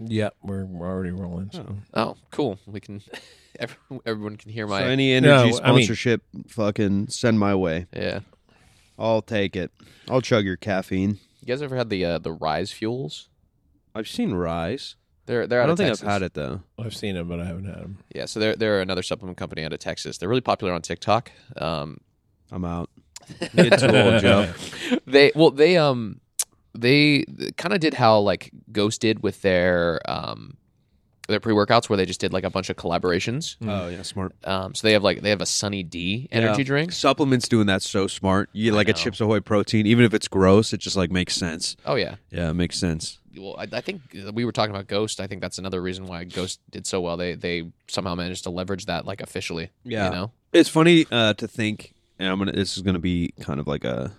Yep, we're, we're already rolling. So. Oh, cool. We can. everyone- Everyone can hear my. so any No, I energy mean- sponsorship, fucking send my way. yeah. I'll take it. I'll chug your caffeine. You guys ever had the uh, the Rise fuels? I've seen Rise. They're they're I don't of think Texas. I've had it though. I've seen them, but I haven't had them. Yeah, so they're they're another supplement company out of Texas. They're really popular on TikTok. Um, I'm out. Get too old, Joe. they well they um they kind of did how like Ghost did with their um their pre workouts where they just did like a bunch of collaborations. Oh yeah, smart. Um, so they have like they have a Sunny D energy Yeah. drink. Supplements doing that so smart. You get like a. Chips Ahoy protein, even if it's gross, it just like makes sense. Oh yeah. Yeah, it makes sense. Well, I, I think we were talking about Ghost. I think that's another reason why Ghost did so well. They they somehow managed to leverage that like officially. Yeah. You know. It's funny uh, to think, and I'm gonna. This is gonna be kind of like a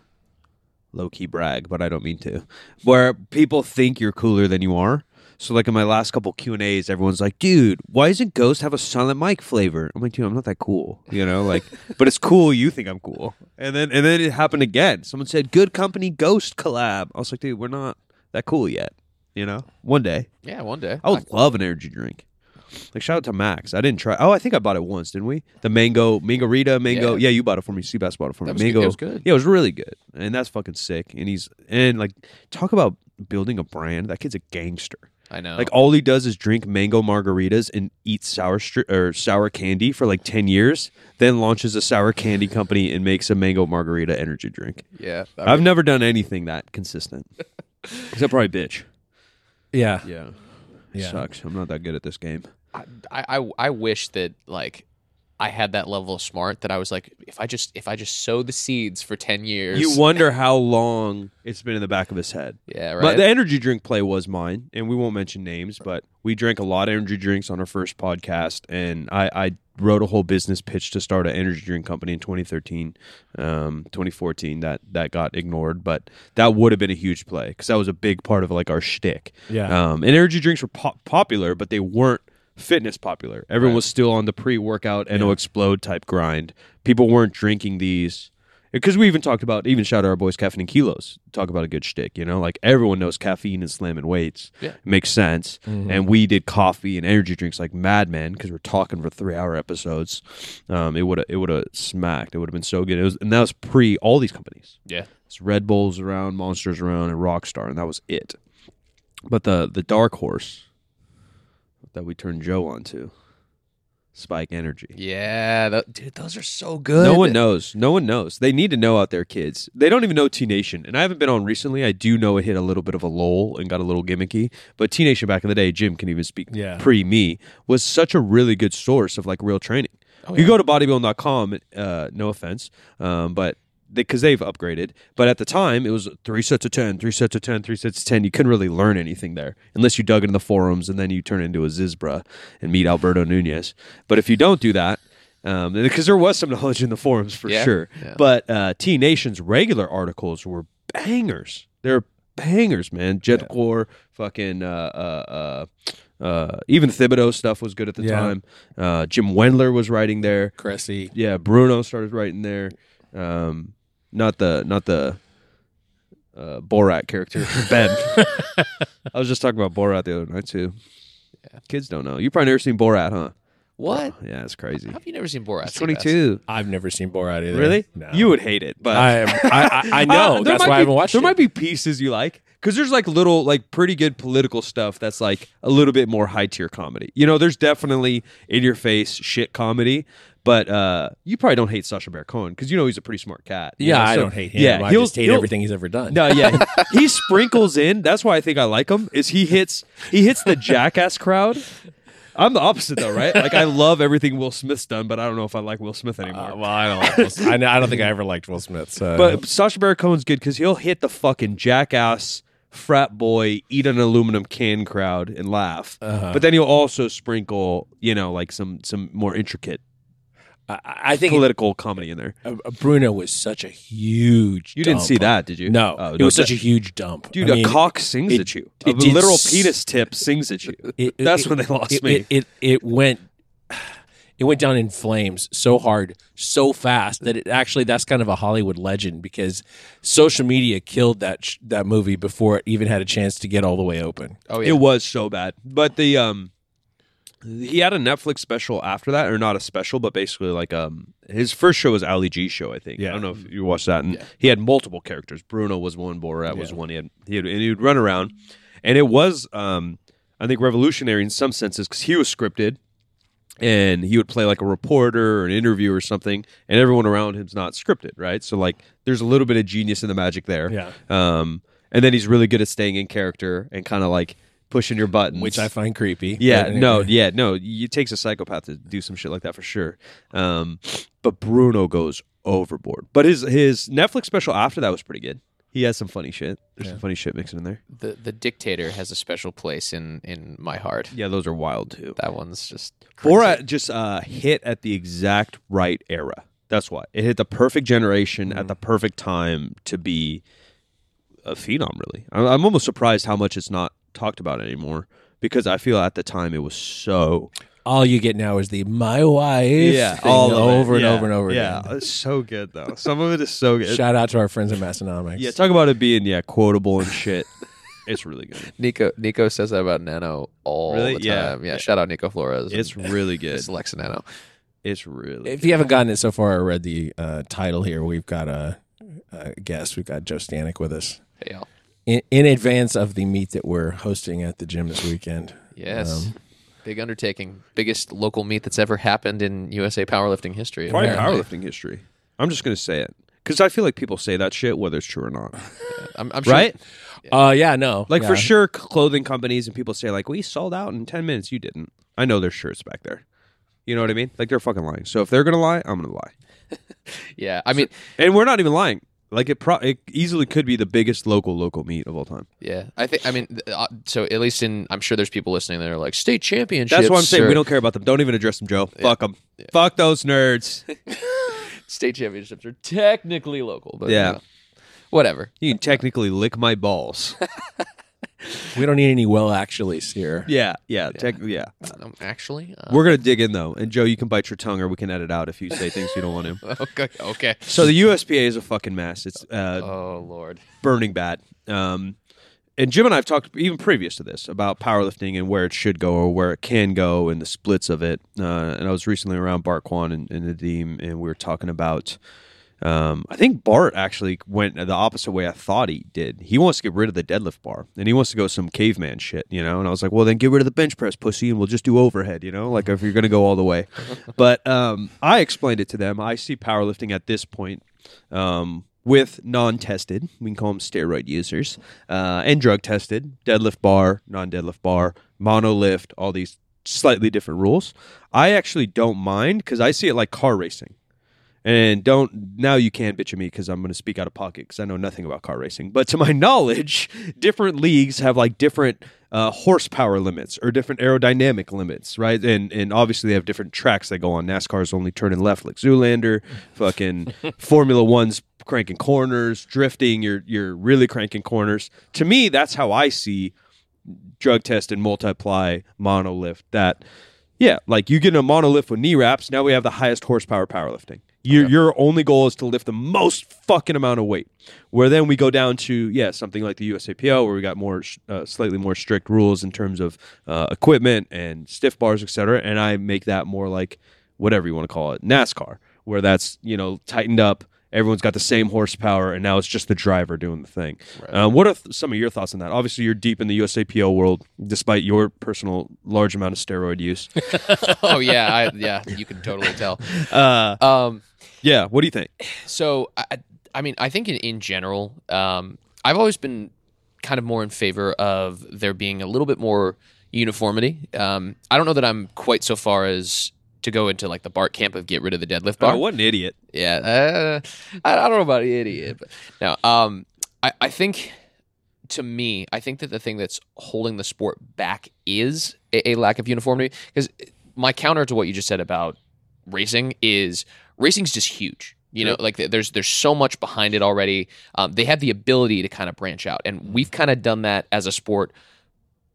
low key brag, but I don't mean to. Where people think you're cooler than you are. So like in my last couple Q and A's, everyone's like, "Dude, why doesn't Ghost have a Silent Mike flavor?" I'm like, "Dude, I'm not that cool, you know." Like, but it's cool. You think I'm cool, and then and then it happened again. Someone said, "Good Company Ghost collab." I was like, "Dude, we're not that cool yet." You know, one day Yeah. One day. I would love an energy drink. Like shout out to Max. I didn't try. Oh, I think I bought it once, didn't we? The mango, mangarita, mango. Yeah. Yeah, you bought it for me. Seabass bought it for me. That was good. mango. It was good. Yeah, it was really good, and that's fucking sick. And he's and like talk about building a brand. That kid's a gangster. I know. Like all he does is drink mango margaritas and eat sour stri- or sour candy for like ten years. Then launches a sour candy company and makes a mango margarita energy drink. yeah. I've never done anything that consistent, except probably bitch. Yeah, Yeah, yeah. sucks. I'm not that good at this game. I, I I wish that like I had that level of smart that I was like if I just if I just sow the seeds for ten years. You wonder how long it's been in the back of his head. yeah. Right. But the energy drink play was mine, and we won't mention names, but we drank a lot of energy drinks on our first podcast, and I, I wrote a whole business pitch to start an energy drink company in 2013, um, 2014. That that got ignored, but that would have been a huge play because that was a big part of like our shtick. Yeah. Um, and energy drinks were pop- popular, but they weren't fitness popular. Everyone Right. was still on the pre-workout and NO explode type grind. People weren't drinking these because we even talked about even shout out our boys caffeine and kilos. Talk about a good shtick, you know, like everyone knows caffeine and slamming weights. Yeah. makes sense. And we did coffee and energy drinks like madmen because we're talking for three hour episodes. Um, it would it would have smacked. It would have been so good. It was and that was pre all these companies. yeah. It's Red Bulls around, Monsters around, and Rockstar, and that was it. But the the dark horse that we turned Joe onto, Spike Energy. Yeah. tho- dude, those are so good. No one knows. No one knows. They need to know out there, kids. They don't even know T Nation. And I haven't been on recently. I do know it hit a little bit of a lull and got a little gimmicky. But T Nation back in the day, Jim can even speak Yeah. pre me, was such a really good source of like real training. Oh, You go to bodybuilding.com, uh, no offense, um, but because they, have upgraded. But at the time, it was three sets of 10, three sets of 10, three sets of 10. You couldn't really learn anything there unless you dug into the forums and then you turn into a Zizbra and meet Alberto Nunez. But if you don't do that, um, because there was some knowledge in the forums for Yeah, sure. yeah. But uh, T Nation's regular articles were bangers. They're bangers, man. Jetcore, fucking, uh, uh, uh, uh, even Thibaudeau stuff was good at the Yeah. time. Uh, Jim Wendler was writing there. Cressey. Yeah, Bruno started writing there. Um, not the not the uh, Borat character Ben. I was just talking about Borat the other night too. Yeah. Kids don't know. You probably never seen Borat, huh? What? Yeah, it's crazy. How have you never seen Borat? It's twenty two. I've never seen Borat either. Really? No. You would hate it, but I, am- I, I, I know. Uh, That's might why I haven't watched There it. might be pieces you like because there's like little, like pretty good political stuff that's like a little bit more high tier comedy. You know, there's definitely in your face shit comedy, but uh, you probably don't hate Sacha Baron Cohen because you know he's a pretty smart cat. yeah, know, I so- don't hate him. Yeah, I he'll- just hate he'll- everything he's ever done. No, yeah, he, he sprinkles in. That's why I think I like him. Is he hits he hits the jackass crowd. I'm the opposite though, right? Like I love everything Will Smith's done, but I don't know if I like Will Smith anymore. Uh, well, I don't. Like Will Smith. I, I don't think I ever liked Will Smith. So. But Sacha Baron Cohen's good because he'll hit the fucking jackass frat boy, eat an aluminum can crowd and laugh. Uh-huh. But then he'll also sprinkle, you know, like some some more intricate I, I think political comedy in there. uh, uh, Bruno was such a huge. You didn't see that, did you? No, Oh, it was no, such a huge dump, Dude, I mean, a cock sings it- at you. A it did literal s- penis tip sings at you. it- That's it- when they lost it, me. It, it it went. it went down in flames so hard, so fast that it actually that's kind of a Hollywood legend because social media killed that sh- that movie before it even had a chance to get all the way open. Oh yeah. It was so bad. But the um he had a Netflix special after that, or not a special, but basically like um his first show was Ali G show, I think. Yeah. I don't know if you watched that. And Yeah. he had multiple characters. Bruno was one, Borat was one. He had he had, and he would run around, and it was um I think revolutionary in some senses because he was scripted. And he would play like a reporter or an interview or something, and everyone around him's not scripted, right? So like, there's a little bit of genius in the magic there. Yeah. Um, and then he's really good at staying in character and kind of like pushing your buttons, Which I find creepy. yeah, But- no, yeah, no. It takes a psychopath to do some shit like that for sure. Um, but Bruno goes overboard. But his his Netflix special after that was pretty good. He has some funny shit. There's some funny shit mixing in there. the the dictator has a special place in in my heart. Yeah, those are wild too. That one's just crazy. Borat just uh, hit at the exact right era. That's why it hit the perfect generation at the perfect time to be a phenom. Really, I'm, I'm almost surprised how much it's not talked about anymore because I feel at the time it was so all you get now is the my wife. thing all over and Yeah. over and over Yeah, again. it's so good though. Some of it is so good. Shout out to our friends at Massonomics. yeah, talk about it being yeah quotable and shit. it's really good. Nico Nico says that about Nano all Really? the Yeah. time. Yeah. Shout out Nico Flores. It's really good. It's Alexa Nano. It's really. if you haven't gotten it so far or read the uh, title here, we've got a, a guest. We've got Joe Stanek with us Hey, y'all. In, in advance of the meet that we're hosting at the gym this weekend. Yes. Um, Big undertaking. Biggest local meet that's ever happened in USA powerlifting history. Probably apparently. powerlifting history. I'm just gonna say it because I feel like people say that shit whether it's true or not. I'm, I'm sure Right? Uh, yeah, no, Like for sure, clothing companies and people say like we sold out in ten minutes. You didn't. I know there's shirts back there. You know what I mean? Like they're fucking lying. So if they're gonna lie, I'm gonna lie. Yeah. I mean, And we're not even lying. Like it, pro- it easily could be the biggest local local meet of all time. yeah. I think. I mean, th- uh, so at least in, I'm sure there's people listening that are like state championships. That's what I'm saying. or We don't care about them. Don't even address them, Joe. Fuck them. Fuck those nerds. State championships are technically local, but Yeah. you know, whatever. You can technically lick my balls. we don't need any well actuallys here. yeah, yeah, tech, yeah. Um, actually, uh, We're gonna dig in though, and Joe, you can bite your tongue, or we can edit out if you say things you don't want to. okay. Okay. So the USPA is a fucking mess. It's uh, Oh Lord. burning bad. Um, and Jim and I have talked even previous to this about powerlifting and where it should go or where it can go and the splits of it. Uh, and I was recently around Bart Kwan and, and Nadim, and we were talking about. Um, I think Bart actually went the opposite way I thought he did. He wants to get rid of the deadlift bar and he wants to go some caveman shit, you know. And I was like, well, then get rid of the bench press, pussy, and we'll just do overhead, you know, like if you're going to go all the way. but um, I explained it to them. I see powerlifting at this point um, with non-tested, we can call them steroid users, uh, and drug-tested, deadlift bar, non-deadlift bar, monolift, all these slightly different rules. I actually don't mind because I see it like car racing. And don't now you can bitch at me because I'm going to speak out of pocket because I know nothing about car racing. But to my knowledge, different leagues have like different uh, horsepower limits or different aerodynamic limits, right? And and obviously they have different tracks they go on. NASCAR's only turning left like Zoolander. Fucking Formula One's cranking corners, drifting. You're you're really cranking corners. To me, that's how I see drug test and multiply monolift. That yeah, like you get a monolift with knee wraps. Now we have the highest horsepower powerlifting. Your your only goal is to lift the most fucking amount of weight. Where then we go down to yeah something like the USAPL where we got more uh, slightly more strict rules in terms of uh, equipment and stiff bars, etc. And I make that more like whatever you want to call it, NASCAR, where that's you know tightened up. Everyone's got the same horsepower, and now it's just the driver doing the thing. Um, what are th- some of your thoughts on that? Obviously, you're deep in the USAPL world, despite your personal large amount of steroid use. oh yeah. I, yeah. You can totally tell. Uh, Um. Yeah, what do you think? So I, I- mean, I think in, in general, um, I've always been kind of more in favor of there being a little bit more uniformity. Um, I don't know that I'm quite so far as to go into like the Bart camp of get rid of the deadlift bar. Oh, what an idiot! Yeah, uh, I, I don't know about idiot, but no. Um, I, I think to me, I think that the thing that's holding the sport back is a, a lack of uniformity. Because my counter to what you just said about racing is racing's just huge. You know, like there's there's so much behind it already. Um, they have the ability to kind of branch out, and we've kind of done that as a sport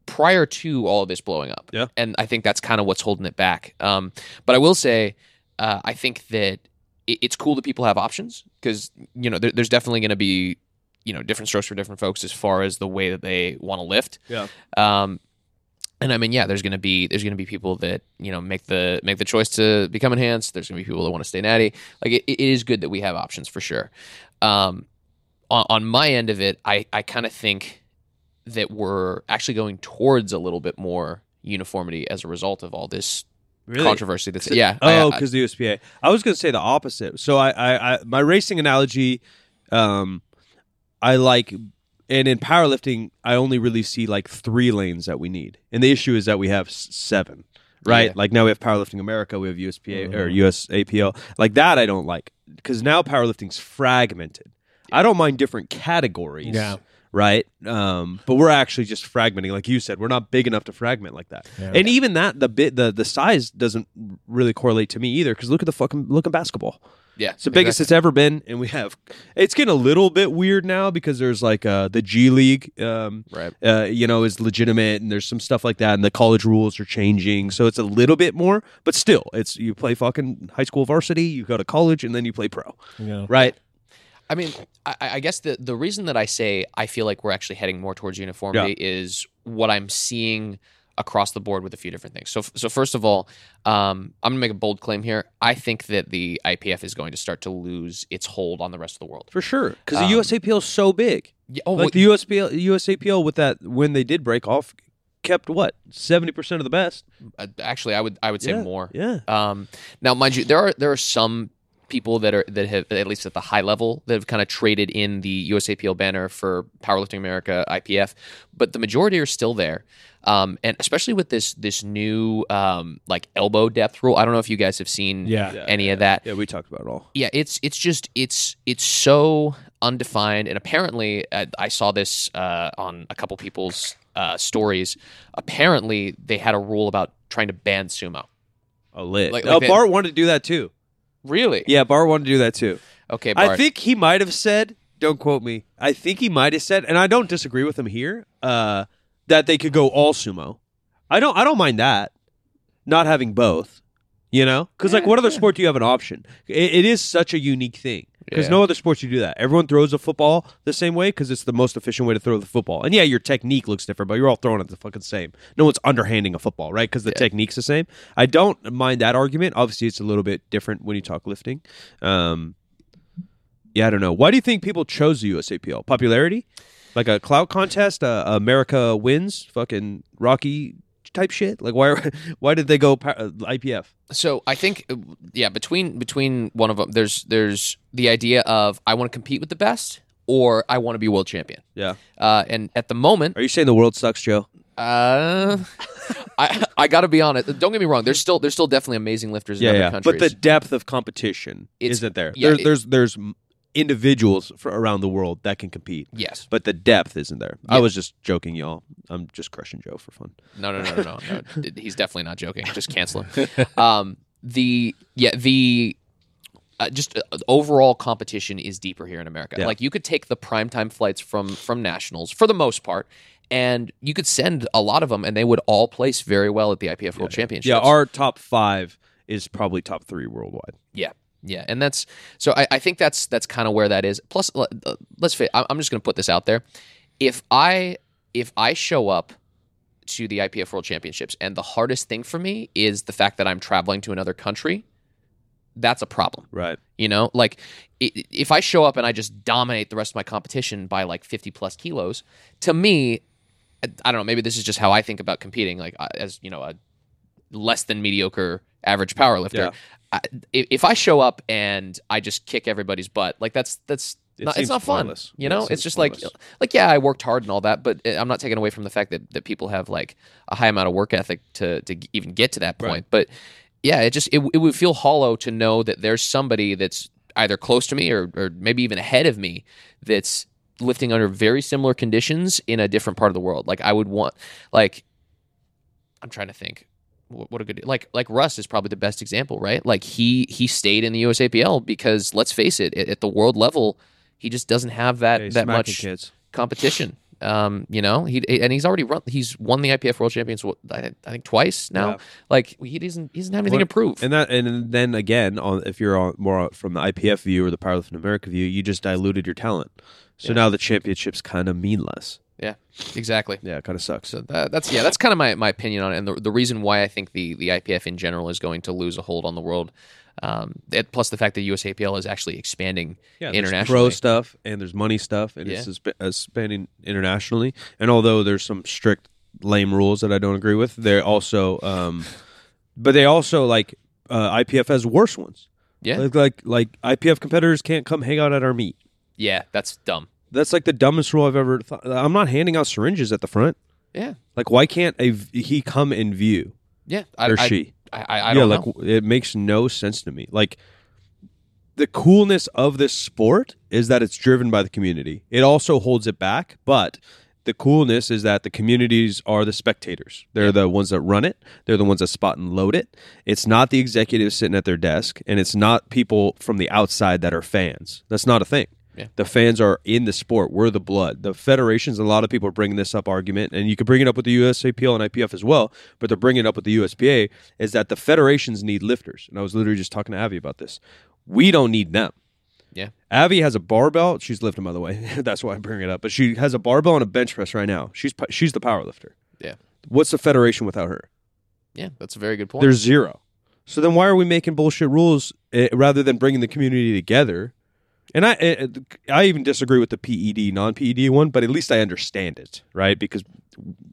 prior to all of this blowing up. Yeah. And I think that's kind of what's holding it back. Um, but I will say, uh, I think that it, it's cool that people have options because, you know, there, there's definitely going to be, you know, different strokes for different folks as far as the way that they want to lift. Yeah. Um, and I mean, yeah, there's gonna be there's gonna be people that you know make the make the choice to become enhanced. There's gonna be people that want to stay natty. Like it, it is good that we have options for sure. Um, on, on my end of it, I I kind of think that we're actually going towards a little bit more uniformity as a result of all this controversy. That's yeah. Oh, because the USPA. I was going to say the opposite. So I, I, I, my racing analogy, um, I like, and in powerlifting, I only really see like three lanes that we need, and the issue is that we have seven. Right, Yeah. like now we have powerlifting America, we have USPA or USAPL. Like that, I don't like because now powerlifting's fragmented. I don't mind different categories. Yeah. Right. Um, but we're actually just fragmenting, like you said. We're not big enough to fragment like that. And even that, the bit, the the size doesn't really correlate to me either. Because look at the fucking look at basketball. Yeah, It's the biggest it's ever been, and we have. It's getting a little bit weird now because there's like uh, the G League, um, Right. Uh, you know, is legitimate, and there's some stuff like that, and the college rules are changing, so it's a little bit more. But still, it's you play fucking high school varsity, you go to college, and then you play pro, Yeah. right? I mean, I, I guess the the reason that I say I feel like we're actually heading more towards uniformity is what I'm seeing across the board with a few different things. So, so first of all, um, I'm gonna make a bold claim here. I think that the IPF is going to start to lose its hold on the rest of the world. For sure, because Um, the USAPL is so big. Yeah, oh, like the USPL, USAPL with that when they did break off, kept what seventy percent of the best. uh, actually, I would I would say Yeah, more. Yeah, Um, now, mind you, there are there are some people that are that have at least at the high level that have kind of traded in the USAPL banner for Powerlifting America IPF, but the majority are still there. Um, and especially with this this new um, like elbow depth rule, I don't know if you guys have seen Yeah. Yeah, any of that. yeah, we talked about it all. Yeah, it's it's just it's it's so undefined, and apparently uh, I saw this uh, on a couple people's uh, stories. Apparently, they had a rule about trying to ban sumo. A lit. Like- oh, they- Bart wanted to do that too. Really? Yeah, Bart wanted to do that too. Okay, Bart. I think he might have said, don't quote me. I think he might have said, and I don't disagree with him here, uh, that they could go all sumo. I don't I don't mind that. Not having both. You know? Because like what other sport do you have an option? It, it is such a unique thing. Because Yeah. no other sports you do that. Everyone throws a football the same way because it's the most efficient way to throw the football. And yeah, your technique looks different, but you're all throwing it the fucking same. No one's underhanding a football, right? Because the Yeah. technique's the same. I don't mind that argument. Obviously, it's a little bit different when you talk lifting. Um, yeah, I don't know. Why do you think people chose the USAPL? Popularity? Like a clout contest? Uh, America wins? Fucking Rocky type shit? Like why? Why did they go uh, IPF? So I think, uh, yeah, between between one of them, there's there's the idea of I want to compete with the best, or I want to be world champion. Yeah. Uh, and at the moment, Are you saying the world sucks, Joe? uh, I I got to be honest. Don't get me wrong. There's still there's still definitely amazing lifters in other countries. But the depth of competition It's- isn't there. yeah, there's it- there's there's individuals for around the world that can compete, yes, but the depth isn't there. I was just joking, y'all. I'm just crushing Joe for fun. no, no, no, no, no. no. He's definitely not joking. Just cancel him. Um, the yeah the. Uh, just uh, overall competition is deeper here in America. Yeah. Like you could take the primetime flights from from nationals for the most part, and you could send a lot of them, and they would all place very well at the IPF World Championships. Yeah, our top five is probably top three worldwide. Yeah, yeah, and that's so. I, I think that's that's kind of where that is. Plus, uh, let's. fit. I- I'm just going to put this out there. If I if I show up to the IPF World Championships and the hardest thing for me is the fact that I'm traveling to another country, that's a problem. Right. You know, like if I show up and I just dominate the rest of my competition by like 50 plus kilos, to me, I don't know. Maybe this is just how I think about competing. Like uh, as you know, a less than mediocre average power lifter. Yeah. I, if I show up and I just kick everybody's butt, like that's that's It not, it's not fun. pointless. You know, seems it's just like pointless. like yeah, I worked hard and all that, but uh, I'm not taking away from the fact that that people have like a high amount of work ethic to to even get to that point. Right. But yeah, it just it, it would feel hollow to know that there's somebody that's either close to me or or maybe even ahead of me that's lifting under very similar conditions in a different part of the world. Like I would want like I'm trying to think what a good like like Russ is probably the best example, right? Like he he stayed in the USAPL because let's face it, at, the world level, he just doesn't have that that much kids. competition. Um, you know, he and he's already run. He's won the IPF World Champions. I, I think twice now. Yeah. Like he doesn't. He doesn't have anything Well, to prove. And that, and then again, on if you're on more from the IPF view or the Powerlifting America view, you just diluted your talent. So Yeah. now the championships kind of mean less. Yeah, exactly. Yeah, it kind of sucks. So that, that's yeah, that's kind of my, my opinion on it, and the, the reason why I think the the IPF in general is going to lose a hold on the world. Um, it, plus the fact that USAPL is actually expanding yeah, there's internationally. pro stuff and there's money stuff, and it's Yeah. exp- expanding internationally. And although there's some strict lame rules that I don't agree with, they're also, um, but they also like uh, IPF has worse ones. Yeah, Like, like like IPF competitors can't come hang out at our meet. yeah, that's dumb. That's like the dumbest rule I've ever thought. I'm not handing out syringes at the front. Yeah, Like, why can't a v- he come in view yeah, I, or I, she? I, I, I yeah, like know. it makes no sense to me. Like the coolness of this sport is that it's driven by the community. It also holds it back, but the coolness is that the communities are the spectators. They're the ones that run it. They're the ones that spot and load it. It's not the executives sitting at their desk, and it's not people from the outside that are fans. That's not a thing. Yeah. The fans are in the sport. We're the blood. The federations, a lot of people are bringing this up argument, and you could bring it up with the USAPL and IPF as well, but they're bringing it up with the USPA, is that the federations need lifters. And I was literally just talking to Avi about this. We don't need them. Yeah. Avi has a barbell. She's lifting, by the way. That's why I bring it up. But she has a barbell and a bench press right now. She's she's the power lifter. Yeah. What's the federation without her? Yeah, that's a very good point. There's zero. So then why are we making bullshit rules eh, rather than bringing the community together? And I eh, I even disagree with the PED non PED one, but at least I understand it, right? Because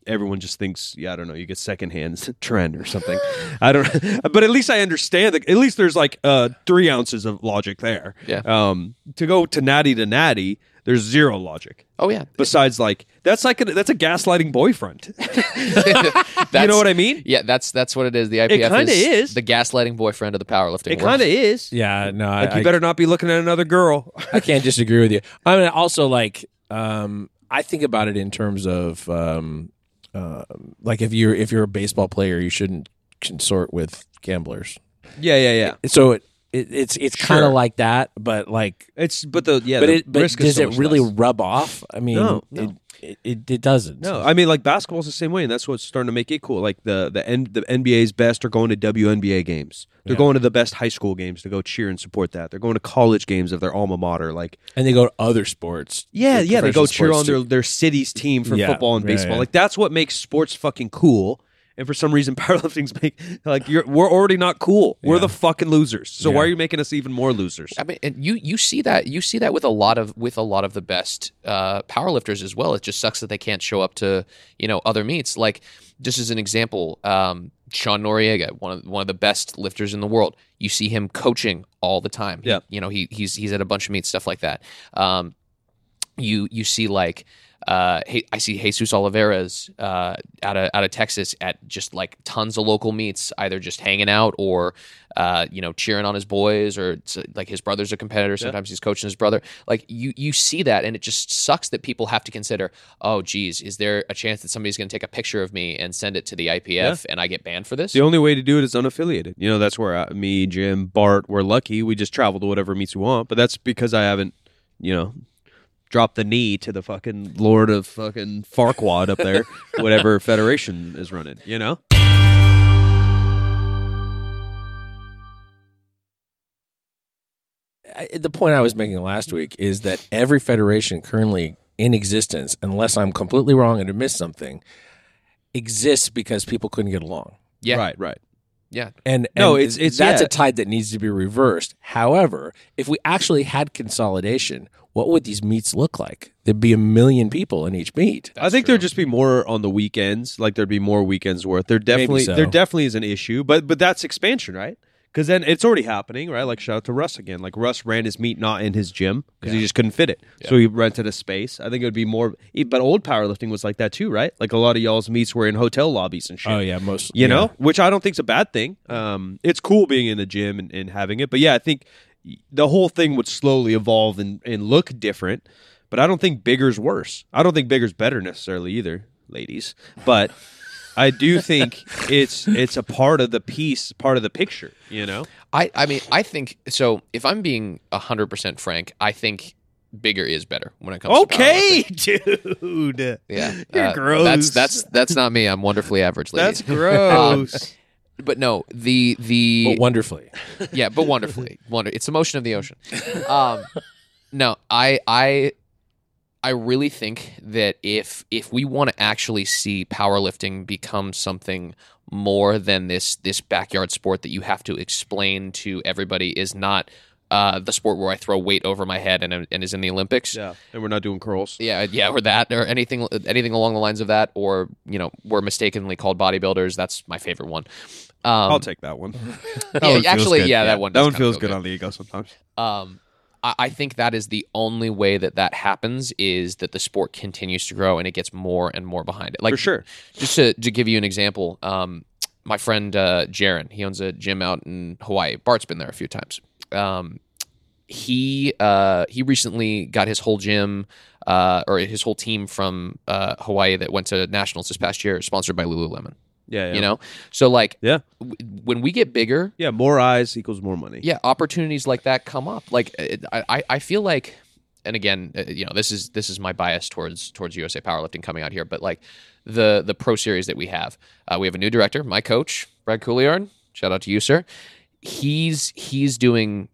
everyone just thinks, yeah, I don't know, you get secondhand trend or something. I don't, but at least I understand that. At least there's like uh, three ounces of logic there. Yeah. Um, to go to natty to natty, there's zero logic. oh yeah, Besides, like that's like a, that's a gaslighting boyfriend. You know what I mean? Yeah, that's that's what it is. The IPF kinda is. the gaslighting boyfriend of the powerlifting. It kind of is. Yeah, no, Like I, you better not be looking at another girl. I can't disagree with you. I mean, also like, um, I think about it in terms of, um, uh, like if you're if you're a baseball player, you shouldn't consort with gamblers. Yeah, yeah, yeah. So it, it it's it's kind of like that, but like, It's but the yeah, but the it but risk is does so it much really less. rub off? I mean, No, no. It, it it doesn't. No, I mean like basketball's the same way, and that's what's starting to make it cool. Like the the N, the NBA's best are going to WNBA games. They're Yeah. going to the best high school games to go cheer and support that. They're going to college games of their alma mater. Like and they go to other sports. yeah, yeah, they go cheer on their too. their city's team for Yeah, football and baseball. yeah. Like that's what makes sports fucking cool. And for some reason, powerlifting's make like you're we're already not cool. We're Yeah. the fucking losers. So why are you making us even more losers? I mean, and you you see that you see that with a lot of with a lot of the best uh, powerlifters as well. It just sucks that they can't show up to you know other meets. Like just as an example, um, Sean Noriega, one of one of the best lifters in the world. You see him coaching all the time. He- Yeah. you know he he's he's at a bunch of meets stuff like that. Um, you you see like uh, I see Jesus Olivares uh, out of out of Texas at just like tons of local meets, either just hanging out or uh, you know cheering on his boys, or it's, uh, like his brother's a competitor. Sometimes he's coaching his brother. Like you you see that, and it just sucks that people have to consider. Oh, geez, is there a chance that somebody's going to take a picture of me and send it to the IPF, and I get banned for this? The only way to do it is unaffiliated. You know, that's where uh, me, Jim, Bart, we're lucky. We just travel to whatever meets we want. But that's because I haven't, you know, dropped the knee to the fucking Lord of fucking Farquaad up there, whatever federation is running. You know. I- the point I was making last week is that every federation currently in existence, unless I'm completely wrong and I missed something, exists because people couldn't get along. yeah, Right. Right. yeah, And, No, and it's- it's- that's yeah. a tide that needs to be reversed. However, if we actually had consolidation, what would these meets look like? There'd be a million people in each meet. I think there'd just be more on the weekends. Like there'd be more weekends worth. There definitely so. there definitely is an issue, but but that's expansion, right? Because then it's already happening, right? Like shout out to Russ again. Like Russ ran his meet not in his gym because he just couldn't fit it, so he rented a space. I think it would be more. But old powerlifting was like that too, right? Like a lot of y'all's meets were in hotel lobbies and shit. Oh yeah, most you know, which I don't think's a bad thing. Um, it's cool being in the gym and, and having it, but yeah, I think the whole thing would slowly evolve and, and look different. But I don't think bigger's worse. I don't think bigger's better necessarily either, ladies. But I do think it's it's a part of the piece, part of the picture. You know, I, I mean, I think so. If I'm being hundred percent frank, I think bigger is better when it comes. to Okay, dude. yeah, You're uh, gross. That's that's that's not me. I'm wonderfully average, ladies. That's gross. But no, the the But wonderfully. yeah, but wonderfully, wonder. It's the motion of the ocean. Um, no, I I I really think that if if we want to actually see powerlifting become something more than this this backyard sport that you have to explain to everybody is not uh, the sport where I throw weight over my head and and is in the Olympics. yeah, and we're not doing curls. Yeah, yeah, or that, or anything, anything along the lines of that, or you know, we're mistakenly called bodybuilders. That's my favorite one. Um, I'll take that one. That Yeah, one actually, good. yeah, that one That one feels good good. on the ego sometimes. um, I, I think that is the only way that that happens is that the sport continues to grow and it gets more and more behind it. Like For sure. just to, to give you an example, um, my friend uh, Jaron, he owns a gym out in Hawaii. Bart's been there a few times. Um, he uh, he recently got his whole gym uh, or his whole team from uh, Hawaii that went to nationals this past year, sponsored by Lululemon. Yeah, yeah. You know, so like Yeah. w- when we get bigger, Yeah, more eyes equals more money. yeah, opportunities like that come up. Like it, I, I- feel like, and again, uh, you know, this is this is my bias towards towards USA powerlifting coming out here, but like the the pro series that we have, uh, we have a new director, my coach, Brad Couliard. Shout out to you, sir. He's he's doing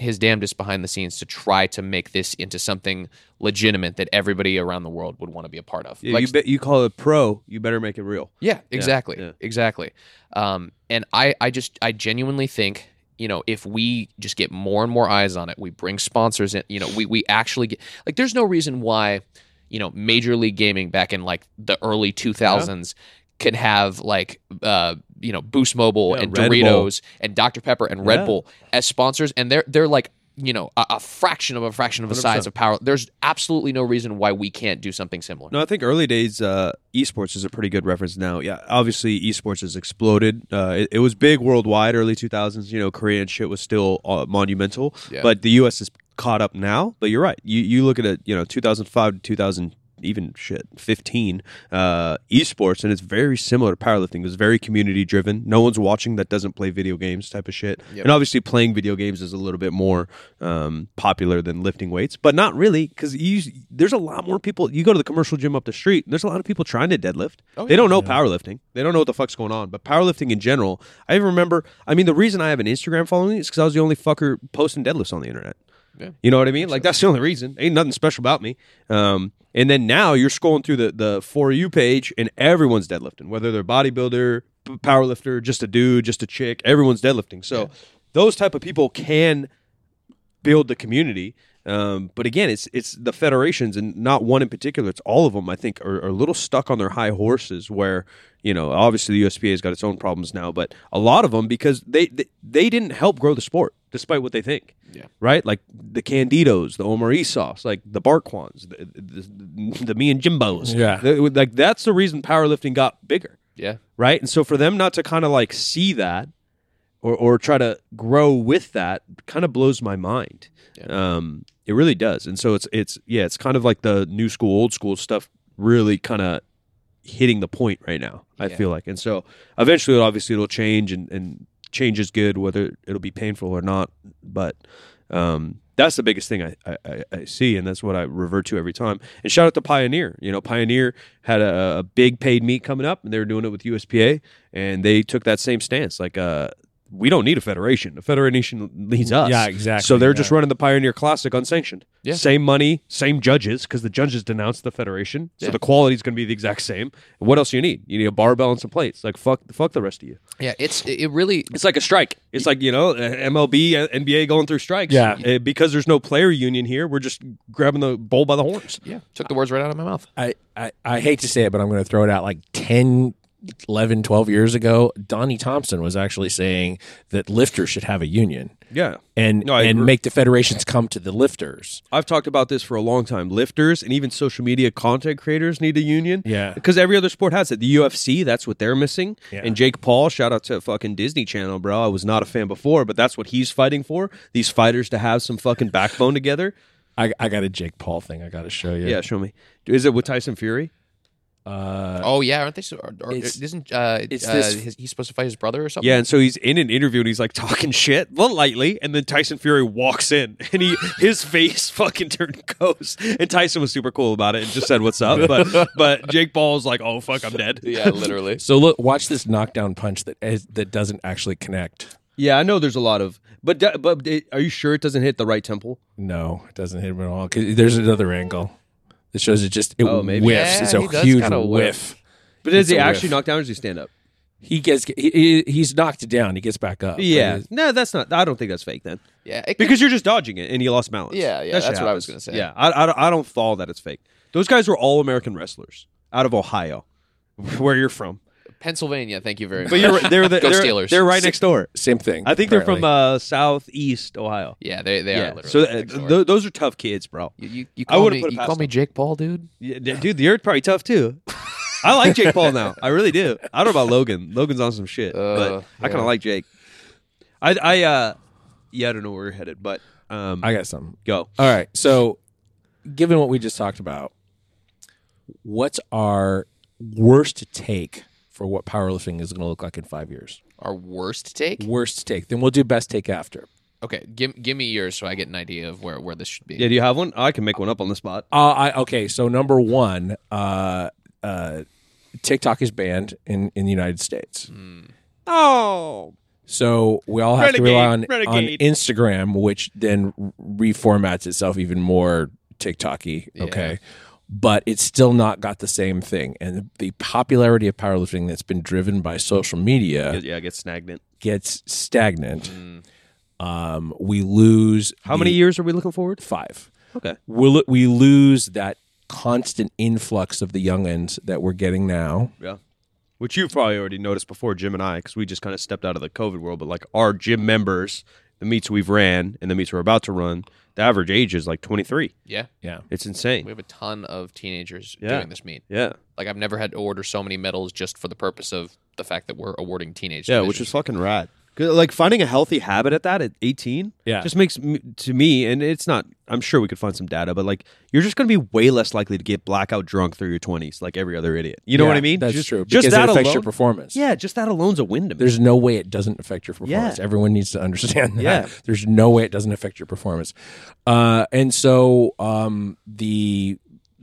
his damnedest behind the scenes to try to make this into something legitimate that everybody around the world would want to be a part of. Yeah, Like, you, be, you call it pro, you better make it real. yeah, exactly, yeah. exactly. Um, and I, I just, I genuinely think, you know, if we just get more and more eyes on it, we bring sponsors in. You know, we we actually get like, there's no reason why, you know, Major League Gaming back in like the early 2000s could have like, uh, you know, Boost Mobile Yeah, and Red Bull. Doritos and Dr Pepper and Red Yeah. Bull as sponsors, and they're they're like. You know, a, a fraction of a fraction of the 100%. size of power. There's absolutely no reason why we can't do something similar. No, I think early days uh, esports is a pretty good reference now. Yeah, obviously esports has exploded. Uh, it, it was big worldwide early 2000s. You know, Korean shit was still uh, monumental, Yeah. but the U.S. is caught up now. But you're right. You you look at it. You know, 2005 to 2000. Even shit, fifteen uh, esports, and it's very similar to powerlifting. It's very community driven. No one's watching that doesn't play video games, type of shit. Yep. And obviously, playing video games is a little bit more um, popular than lifting weights, but not really because there's a lot more people. You go to the commercial gym up the street, and there's a lot of people trying to deadlift. Oh, they yeah. don't know powerlifting. They don't know what the fuck's going on. But powerlifting in general, I even remember. I mean, the reason I have an Instagram following is because I was the only fucker posting deadlifts on the internet. Yeah. You know what I mean? Like that's the only reason. Ain't nothing special about me. Um, and then now you're scrolling through the the for you page, and everyone's deadlifting, whether they're bodybuilder, powerlifter, just a dude, just a chick. Everyone's deadlifting. So those type of people can build the community. Um, but again, it's it's the federations and not one in particular. It's all of them. I think are, are a little stuck on their high horses. Where you know, obviously the USPA has got its own problems now, but a lot of them because they they, they didn't help grow the sport, despite what they think. Yeah. Right, like the Canditos, the Omar Isufs, like the Bart Kwans, the, the, the me and Jimbos. Yeah. The- like that's the reason powerlifting got bigger Yeah, right? And so for them not to kind of like see that or or try to grow with that kind of blows my mind. Um, it really does. And so it's it's yeah, it's kind of like the new school, old school stuff really kind of hitting the point right now. I Yeah. feel like, and so eventually, obviously, it'll change, and and change is good, whether it'll be painful or not. But um, that's the biggest thing I, I, I- I see, and that's what I revert to every time. And shout out to Pioneer. You know, Pioneer had a, a big paid meet coming up, and they were doing it with USPA, and they took that same stance. Like, uh, we don't need a federation. A federation needs us. Yeah, exactly, So they're yeah. just running the Pioneer Classic unsanctioned. Yeah. Same money, same judges, because the judges denounced the federation. So Yeah. the quality is going to be the exact same. What else do you need? You need a barbell and some plates. Like fuck, fuck the rest of you. yeah. It's it really It's like a strike. It's like you know MLB, uh, NBA going through strikes. Yeah. Uh, because there's no player union here. We're just grabbing the bull by the horns. yeah took the words right out of my mouth. I, I, I hate to say it, but I'm going to throw it out like 10, 11, 12 years ago. Donnie Thompson was actually saying that lifters should have a union Yeah. and, No, and agree. make the federations come to the lifters. I've talked about this for a long time. Lifters and even social media content creators need a union. Yeah. Because every other sport has it. The UFC, that's what they're missing. Yeah. And Jake Paul, shout out to fucking Disney Channel, bro. I was not a fan before, but that's what he's fighting for. These fighters to have some fucking backbone together. I, I got a Jake Paul thing I got to show you. Yeah, show me. Is it with Tyson Fury? Uh, oh yeah, aren't they? So, or, or It's- isn't uh, it's uh, this- his, he's supposed to fight his brother or something? Yeah, and so he's in an interview and he's like talking shit, well, lightly, and then Tyson Fury walks in and he his face fucking turned ghost. And Tyson was super cool about it and just said what's up. But but Jake Paul's like, oh fuck, I'm dead. yeah, literally. so look, watch this knockdown punch that is, that doesn't actually connect. Yeah, I know there's a lot of, but but it, are you sure it doesn't hit the right temple? No, it doesn't hit him at all. 'Cause there's another angle that shows it just it Oh, maybe. whiffs. Yeah, it's a huge kinda whiff. whiff. But does It's he actually whiff. knock down or does he stand up? He gets he, he- he's knocked down. He gets back up. Yeah, no, that's not. I don't think that's fake then, Yeah, it could- Because you're just dodging it and you lost balance. Yeah, yeah, That that's what I was gonna say. Yeah, I, I, don't- I don't fall that it's fake. Those guys were all American wrestlers out of Ohio, where you're from. Pennsylvania. Thank you very much. But you're they're the, Go they're, Steelers. they're right next door. same thing. I think they're from apparently. uh, southeast Ohio. yeah, they they yeah, are literally. so uh, next door. th- those are tough kids, bro. you you, you I call wouldn't me put it you past call me. Jake Paul, dude. Yeah, d- dude, you're probably tough too. I like Jake Paul now. I really do. I don't know about Logan. Logan's on some shit, Uh, but I kind yeah. of like Jake. I, I, uh, yeah, I don't know where we're headed, but um, I got something. go. All right. So, given what we just talked about, what's our worst take for what powerlifting is going to look like in five years? Our worst take. Worst take. Then we'll do best take after. Okay, give give me yours so I get an idea of where where this should be. Yeah, do you have one? I can make one up on the spot. Uh, I okay. So number one, uh, uh, TikTok is banned in in the United States. Oh, So we all have to rely on, Renegade, on. Instagram, which then reformats itself even more TikToky. Okay. But it's still not got the same thing. And the popularity of powerlifting that's been driven by social media yeah, I get stagnant. gets stagnant. Um, we lose How the- many years are we looking forward? Five. Okay. We'll, we lose that constant influx of the youngins that we're getting now. Yeah. Which you've probably already noticed before, Jim and I, because we just kind of stepped out of the COVID world. But like our gym members, the meets we've ran and the meets we're about to run, average age is like 23. Yeah, Yeah. It's insane. we have a ton of teenagers Yeah. doing this meet. Yeah. Like I've never had to order so many medals just for the purpose of the fact that we're awarding teenage. Yeah, which divisions. is fucking rad. 'Cause, Like finding a healthy habit at that at 18, Yeah. just makes me, to me, and it's not. I'm sure we could find some data, but like you're just going to be way less likely to get blackout drunk through your 20s, like every other idiot. You know what I mean? That's just, true. Just because that it affects alone, your performance. Yeah, just that alone's a win to me. There's no way it doesn't affect your performance. Yeah. Everyone needs to understand that. Yeah. There's no way it doesn't affect your performance. Uh, and so um, the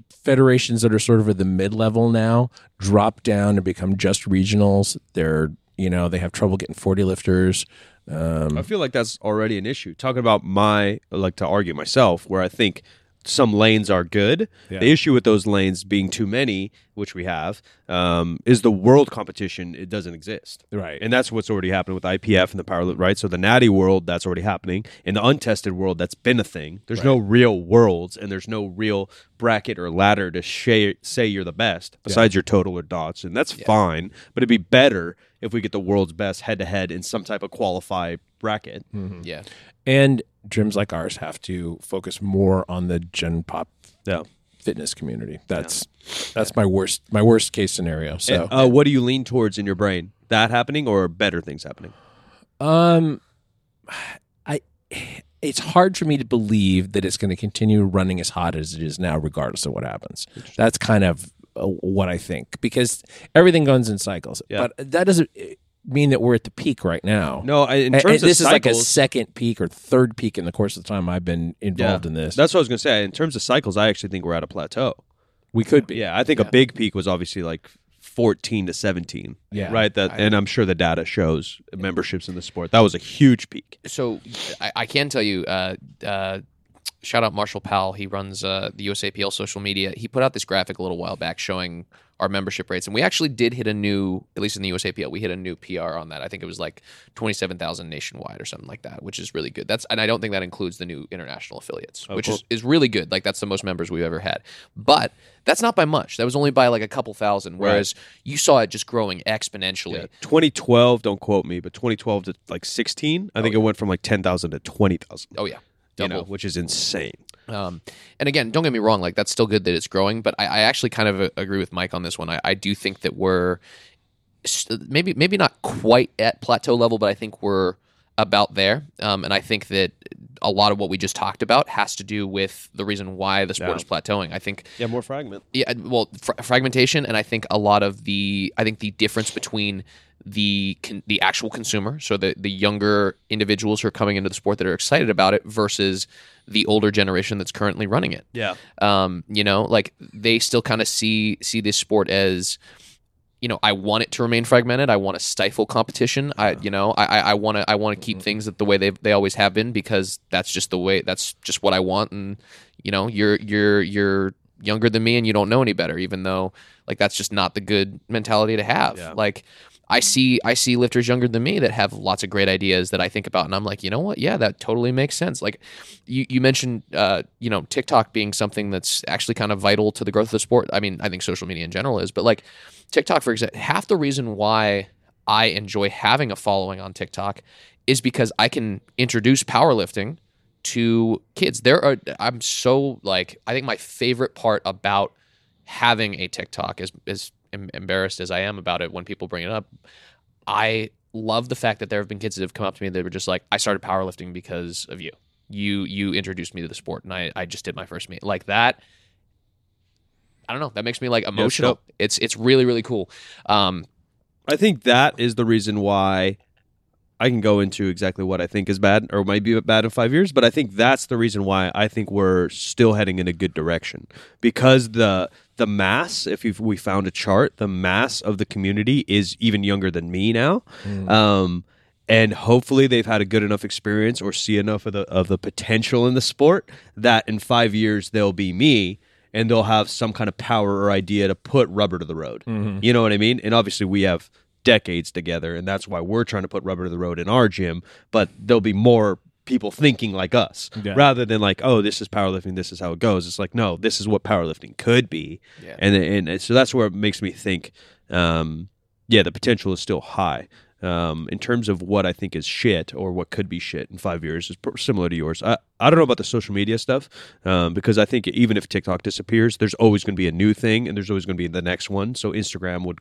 federations that are sort of at the mid level now drop down and become just regionals. They're you know they have trouble getting 40 lifters. Um, I feel like that's already an issue. Talking about my, like to argue myself, where I think some lanes are good. Yeah. The issue with those lanes being too many, which we have, um, is the world competition. It doesn't exist. right. And that's what's already happened with IPF and the power lift, right? So the natty world, that's already happening. In the untested world, that's been a thing. There's no real worlds and there's no real bracket or ladder to sh- say you're the best besides your total or dots. And that's fine, but it'd be better if we get the world's best head to head in some type of qualify bracket. yeah. and gyms like ours have to focus more on the gen pop Yeah. Fitness community. That's that's my worst my worst case scenario. So uh, what do you lean towards in your brain? That happening or better things happening? Um, I it's hard for me to believe that it's going to continue running as hot as it is now, regardless of what happens. That's kind of uh, what I think because everything goes in cycles. Yeah. But that doesn't mean that we're at the peak right now. No, I- in terms and this of is like a second peak or third peak in the course of the time I've been involved in this. That's what I was going to say. In terms of cycles, I actually think we're at a plateau. we could be. Yeah, I think a big peak was obviously like 14 to 17. Yeah. Right. That, and I'm sure the data shows memberships in the sport. That was a huge peak. So I, I can tell you, uh, uh, shout out Marshall Powell. He runs uh, the USAPL social media. He put out this graphic a little while back showing our membership rates, and we actually did hit a new, at least in the USAPL, we hit a new PR on that. I think it was like twenty seven thousand nationwide or something like that, which is really good. That's and I don't think that includes the new international affiliates, which is, is really good. Like that's the most members we've ever had, but that's not by much. That was only by like a couple thousand. Whereas you saw it just growing exponentially. 2012, don't quote me, but 2012 to like 16, I think it went from like 10,000 to 20,000. Oh yeah, You know, which is insane. Um, and again, don't get me wrong, like that's still good that it's growing, but I, I actually kind of uh, agree with Mike on this one. I, I do think that we're maybe maybe not quite at plateau level, but I think we're about there, um, and I think that a lot of what we just talked about has to do with the reason why the sport Yeah. is plateauing. I think Yeah, more fragment. yeah, well, fr- fragmentation, and I think a lot of the I think the difference between the con- the actual consumer, so the the younger individuals who are coming into the sport that are excited about it, versus the older generation that's currently running it. Yeah. Um, you know, like they still kind of see see this sport as you know, I want it to remain fragmented. I want to stifle competition. I, you know, I, I- want to, I want to keep things the way they they always have been because that's just the way. That's just what I want. And you know, you're you're you're younger than me and you don't know any better. Even though, like, that's just not the good mentality to have. Yeah. Like, I see I see lifters younger than me that have lots of great ideas that I think about, and I'm like, you know what? Yeah, that totally makes sense. Like, you you mentioned, uh, you know, TikTok being something that's actually kind of vital to the growth of the sport. I mean, I think social media in general is, but like TikTok, for example, half the reason why I enjoy having a following on TikTok is because I can introduce powerlifting to kids. There are I'm so like I think my favorite part about having a TikTok is is em- embarrassed as I am about it when people bring it up. I love the fact that there have been kids that have come up to me that were just like, I started powerlifting because of you. You you introduced me to the sport and I, I just did my first meet. Like that I don't know. That makes me like emotional. dope. it's it's really, really cool. Um I think that is the reason why I can go into exactly what I think is bad or might be bad in five years, but I think that's the reason why I think we're still heading in a good direction because the the mass, if we found a chart, the mass of the community is even younger than me now, um, and hopefully they've had a good enough experience or see enough of the of the potential in the sport that in five years they'll be me and they'll have some kind of power or idea to put rubber to the road. You know what I mean? And obviously we have decades together and that's why we're trying to put rubber to the road in our gym, but there'll be more people thinking like us Yeah. rather than like, oh, this is powerlifting, this is how it goes. It's like, no, this is what powerlifting could be. Yeah. And and so that's where it makes me think um yeah, the potential is still high. Um, in terms of what I think is shit or what could be shit in five years is similar to yours. I, I don't know about the social media stuff um, because I think even if TikTok disappears, there's always going to be a new thing and there's always going to be the next one. So Instagram would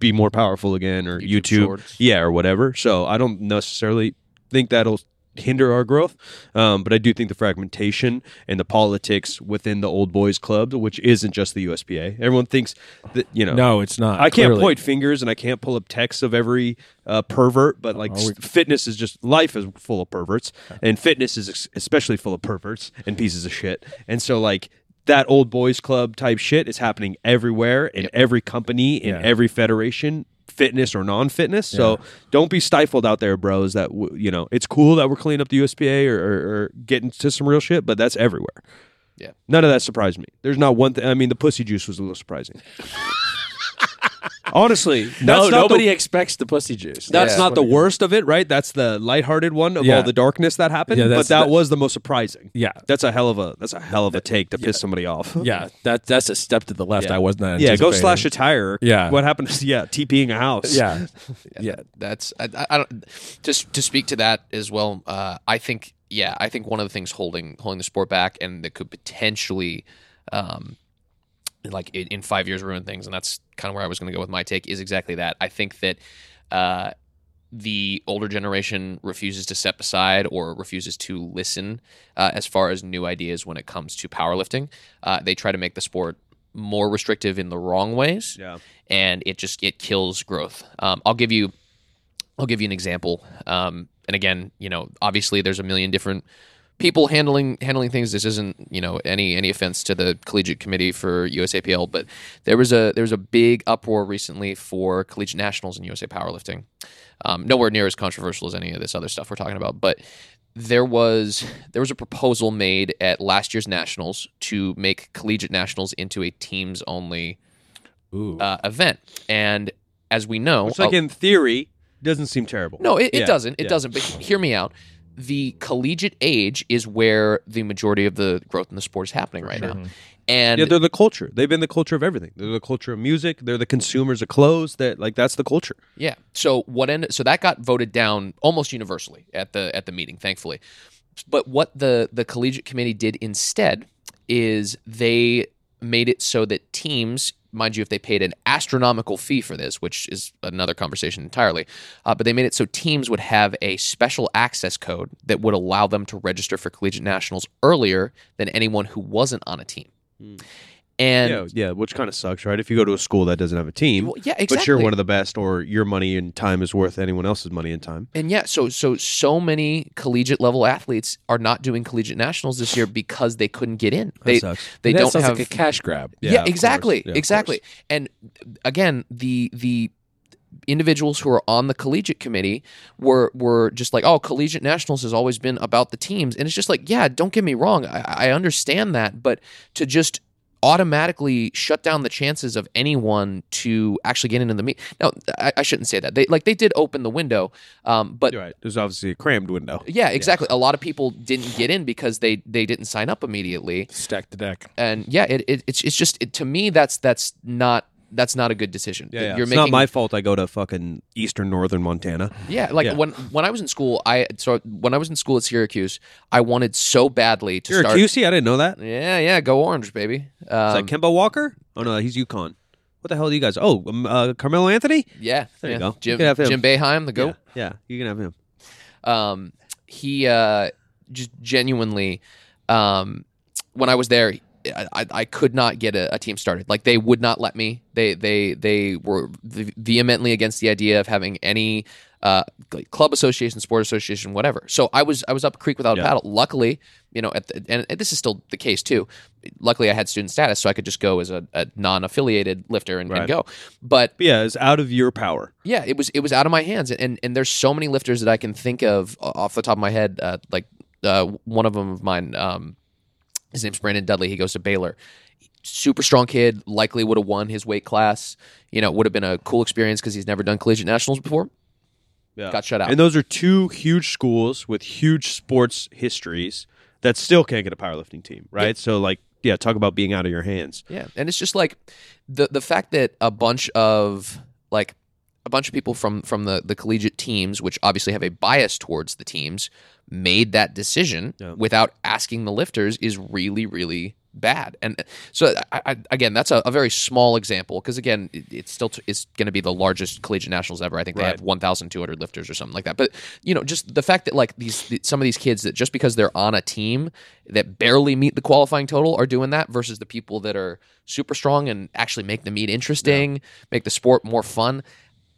be more powerful again or YouTube YouTube, yeah, or whatever. So I don't necessarily think that'll hinder our growth, um, but I do think the fragmentation and the politics within the old boys club, which isn't just the USPA. Everyone thinks that you know. No, it's not. I can't clearly. point fingers and I can't pull up texts of every uh, pervert, but like we- fitness is just life is full of perverts, and fitness is especially full of perverts and pieces of shit. And so like that old boys club type shit is happening everywhere in every company in Yeah. every federation. Fitness or non-fitness, so don't be stifled out there, bros. That w- you know, it's cool that we're cleaning up the USPA or, or, or getting to some real shit, but that's everywhere. Yeah. None of that surprised me. There's not one thing. I mean, the pussy juice was a little surprising. Honestly, No, nobody The, expects the pussy juice. that's Yeah. not the worst of it, right? That's the lighthearted one of Yeah. all the darkness that happened. Yeah, but that that- was the most surprising. Yeah, That's a hell of a that's a hell of a take to piss somebody off. yeah. That that's a step to the left. Yeah. I was not. Yeah, go slash a tire. Yeah. What happened to yeah, TPing a house. Yeah, yeah. that's I, I- I don't just to speak to that as well. Uh, I think yeah, I think one of the things holding holding the sport back and that could potentially, um, like in, in five years ruin things, and that's kind of where I was going to go with my take is exactly that. I think that. Uh, the older generation refuses to step aside or refuses to listen uh, as far as new ideas when it comes to powerlifting. Uh, they try to make the sport more restrictive in the wrong ways Yeah. and it just it kills growth. Um, I'll give you I'll give you an example. Um, and again, you know, obviously there's a million different people handling handling things. This isn't you know any any offense to the collegiate committee for USAPL, but there was a there was a big uproar recently for collegiate nationals in USA powerlifting. Um, nowhere near as controversial as any of this other stuff we're talking about, but there was there was a proposal made at last year's nationals to make collegiate nationals into a teams only uh, event. And as we know, Which like a- in theory doesn't seem terrible. no, it, it Yeah, doesn't. It yeah. doesn't. But hear me out. The collegiate age is where the majority of the growth in the sport is happening right now. Mm-hmm. And Yeah, they're the culture. They've been the culture of everything. They're the culture of music. They're the consumers of clothes. That like that's the culture. Yeah. So what ended so that got voted down almost universally at the at the meeting, thankfully. But what the the collegiate committee did instead is they made it so that teams mind you, if they paid an astronomical fee for this, which is another conversation entirely, uh, but they made it so teams would have a special access code that would allow them to register for collegiate nationals earlier than anyone who wasn't on a team. And yeah, yeah, which kind of sucks, right? If you go to a school that doesn't have a team, Well, yeah, but you're one of the best, or your money and time is worth anyone else's money and time. And yeah, so so so many collegiate level athletes are not doing collegiate nationals this year because they couldn't get in. They sucks. they that don't have like a cash grab. yeah, Yeah, exactly. Yeah, exactly. And again, the the individuals who are on the collegiate committee were were just like, oh, collegiate nationals has always been about the teams, and it's just like, yeah, don't get me wrong, I, I understand that, but to just automatically shut down the chances of anyone to actually get into the meet. Now, I, I shouldn't say that. They like they did open the window, um, but You're right. There's obviously a crammed window. yeah, exactly. A lot of people didn't get in because they they didn't sign up immediately, Stack the deck. and yeah, it, it it's it's just it, to me that's that's not that's not a good decision. Yeah, yeah. You're it's making not my fault. I go to fucking eastern northern Montana. yeah, like Yeah. when when I was in school, I so when I was in school at Syracuse, I wanted so badly to You're start. QC. I didn't know that. Yeah, yeah, go orange, baby. Um, that Kemba Walker? Oh no, he's UConn. What the hell do you guys? Oh, um, uh, Carmelo Anthony. yeah, There you yeah. go. You Jim can have him. Jim Boeheim, the goat. Yeah, yeah, you can have him. um, he uh, just genuinely, um, when I was there, I, I, could not get a, a team started. Like they would not let me. They they they were vehemently against the idea of having any uh, club association, sport association, whatever. So I was I was up creek without a paddle. Luckily, you know, at the, and, this is still the case too. Luckily, I had student status, so I could just go as a, a non-affiliated lifter and, and go. But But yeah, it's out of your power. yeah, it was it was out of my hands, and and there's so many lifters that I can think of off the top of my head. Uh, like uh, one of them of mine, um, his name's Brandon Dudley. He goes to Baylor. Super strong kid, likely would have won his weight class. You know, would have been a cool experience because he's never done collegiate nationals before. Yeah. Got shut out. And those are two huge schools with huge sports histories that still can't get a powerlifting team, right? So like, yeah, talk about being out of your hands. Yeah, and it's just like the the fact that a bunch of like a bunch of people from from the the collegiate teams, which obviously have a bias towards the teams, made that decision Yeah. without asking the lifters is really really bad. And so I, I, again, that's a, a very small example because again, it, it's still t- it's going to be the largest collegiate nationals ever. I think they Right. have 1,200 lifters or something like that. But you know, just the fact that like these th- some of these kids that just because they're on a team that barely meet the qualifying total are doing that versus the people that are super strong and actually make the meet interesting, make the sport more fun.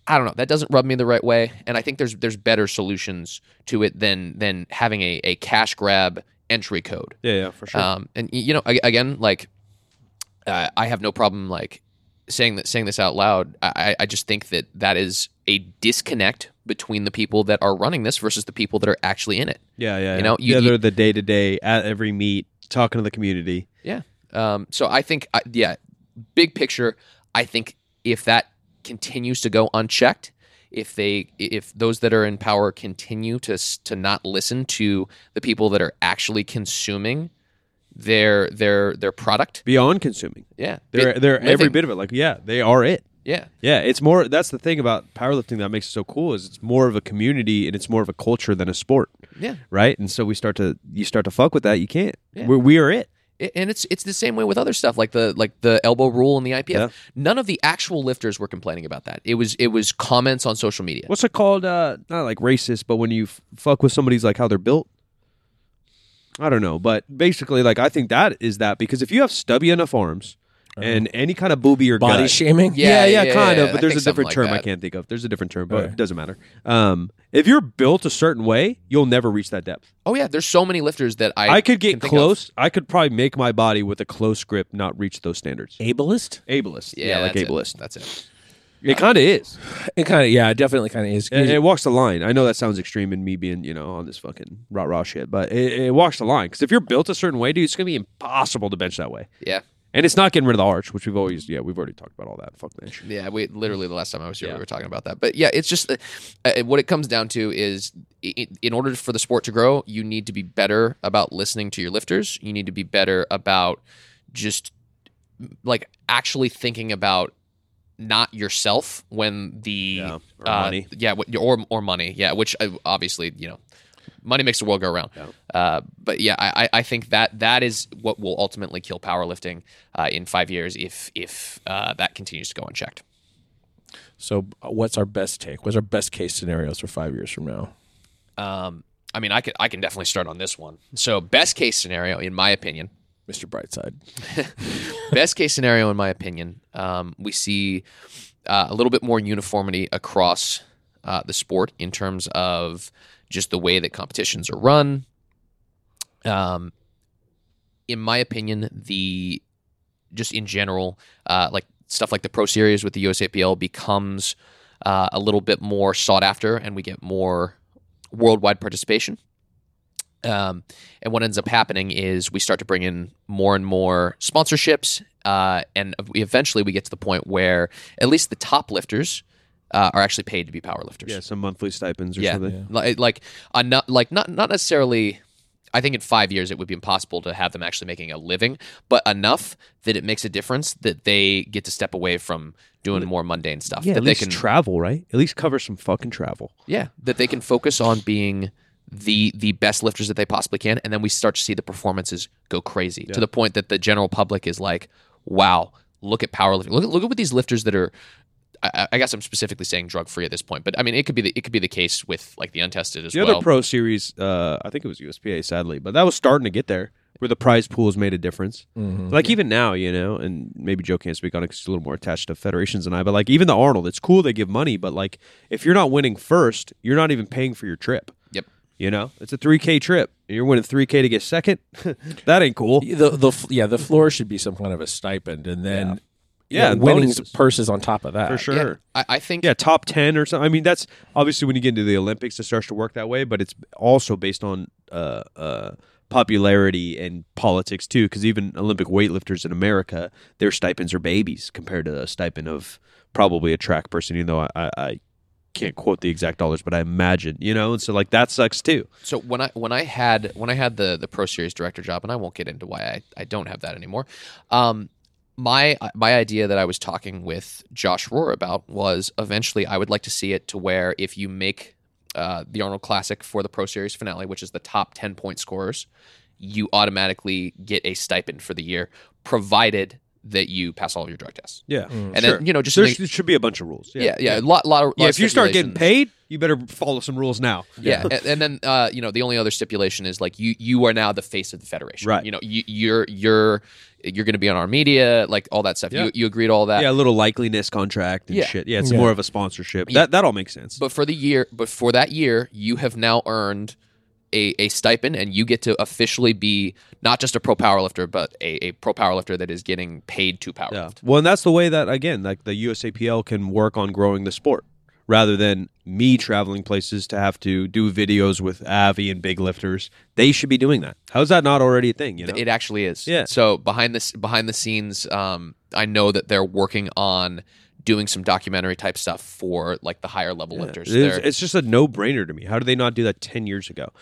I don't know. That doesn't rub me the right way, and I think there's there's better solutions to it than than having a, a cash grab entry code. Yeah, yeah, for sure. Um, and you know, again, like uh, I have no problem like saying that saying this out loud. I, I just think that that is a disconnect between the people that are running this versus the people that are actually in it. yeah, yeah. you yeah. know, you- yeah, you- the day to day at every meet, talking to the community. Yeah. Um, so I think, I, yeah, big picture, I think if that continues to go unchecked, if they, if those that are in power continue to to not listen to the people that are actually consuming their their their product, Beyond consuming, yeah, they're they're every bit of it. Like, yeah, they are it. yeah, Yeah, it's more. That's the thing about powerlifting that makes it so cool is it's more of a community and it's more of a culture than a sport, yeah. right? And so we start to you start to fuck with that. You can't. Yeah. We're, we are it. And it's it's the same way with other stuff like the like the elbow rule and the IPF. Yeah. None of the actual lifters were complaining about that. It was it was comments on social media. What's it called? Uh, not like racist, but when you f- fuck with somebody's like how they're built. I don't know, but basically, like I think that is that because if you have stubby enough arms and any kind of booby or Body gut, shaming. Yeah, yeah, yeah, kind yeah, of. I But there's a think something different like term I that. can't think of. There's a different term, but Okay. it doesn't matter. Um, if you're built a certain way, you'll never reach that depth. oh yeah, there's so many lifters that I I, could can get think of. close. I could probably make my body with a close grip not reach those standards. Ableist. Ableist, Yeah, like that's it. ableist. That's it. It kind of is. It kind of yeah, it definitely kind of is. It, it walks the line. I know that sounds extreme in me being, you know, on this fucking rah rah shit, but it, it walks the line. Because if you're built a certain way, dude, it's gonna be impossible to bench that way. Yeah. And it's not getting rid of the arch, which we've always, yeah, we've already talked about all that. Fuck that shit. Yeah, we literally the last time I was here, Yeah. we were talking about that. But yeah, it's just uh, uh, what it comes down to is i- in order for the sport to grow, you need to be better about listening to your lifters. You need to be better about just like actually thinking about not yourself when the Yeah, or uh, money. yeah, or or money, yeah, which uh, obviously you know money makes the world go round. Uh, but yeah, I, I I think that that is what will ultimately kill powerlifting uh, in five years if if uh, that continues to go unchecked. So, uh, what's our best take? What's our best case scenarios for five years from now? Um, I mean, I can I can definitely start on this one. So, best case scenario, in my opinion, Mr. Brightside. best case scenario, in my opinion, um, we see uh, a little bit more uniformity across uh, the sport in terms of just the way that competitions are run. Um, in my opinion, the just in general, uh, like stuff like the Pro Series with the USAPL becomes uh, a little bit more sought after, and we get more worldwide participation. Um, and what ends up happening is we start to bring in more and more sponsorships, uh, and eventually we get to the point where at least the top lifters uh, are actually paid to be powerlifters. Yeah, some monthly stipends or Yeah, something. like like, uh, not, like not not necessarily. I think in five years it would be impossible to have them actually making a living, but enough that it makes a difference that they get to step away from doing more mundane stuff. Yeah, that at they least can travel, right? At least cover some fucking travel. yeah, that they can focus on being the the best lifters that they possibly can, and then we start to see the performances go crazy to the point that the general public is like, "Wow, look at powerlifting! Look at look at what these lifters that are." I, I guess I'm specifically saying drug free at this point, but I mean it could be the, it could be the case with like the untested as The well. The other pro series, uh, I think it was USPA, sadly, but that was starting to get there, where the prize pools made a difference. Like even now, you know, and maybe Joe can't speak on it because he's a little more attached to federations than I. But like even the Arnold, it's cool they give money, but like if you're not winning first, you're not even paying for your trip. Yep. You know, it's a three k trip, and you're winning three k to get second. that ain't cool. The the yeah the floor should be some kind of a stipend, and then Yeah, yeah, and winning bonuses. purses on top of that For sure. Yeah, I, I think Yeah, top ten or something. I mean, that's obviously when you get into the Olympics, it starts to work that way. But it's also based on uh, uh, popularity and politics too. Because even Olympic weightlifters in America, their stipends are babies compared to a stipend of probably a track person. Even though I, I, I can't quote the exact dollars, but I imagine you know. And so like that sucks too. So when I when I had when I had the the Pro Series director job, and I won't get into why I, I don't have that anymore. Um, my my idea that I was talking with Josh Rohr about was eventually I would like to see it to where if you make uh, the Arnold Classic for the Pro Series finale, which is the top ten point scorers, you automatically get a stipend for the year, provided that you pass all of your drug tests. Yeah, And then you know just there make- should be a bunch of rules. yeah yeah, a lot lot of Yeah, lot if of you start getting paid, you better follow some rules now. Yeah, and, and then uh, you know the only other stipulation is like you you are now the face of the federation, Right. You know you, you're you're you're going to be on our media, like all that stuff. Yeah. You you agree to all that, yeah, a little likeliness contract and Yeah. shit. Yeah, it's Yeah. more of a sponsorship. Yeah. That that all makes sense. but for the year, but for that year, you have now earned a, a stipend, and you get to officially be not just a pro powerlifter, but a, a pro powerlifter that is getting paid to Yeah. powerlift. Well, and that's the way that again, like the USAPL can work on growing the sport rather than me traveling places to have to do videos with Avi and big lifters. They should be doing that. How's that not already a thing? You know, It actually is. Yeah. So behind this behind the scenes, um, I know that they're working on doing some documentary type stuff for like the higher level lifters. It's, it's just a no brainer to me. How did they not do that ten years ago?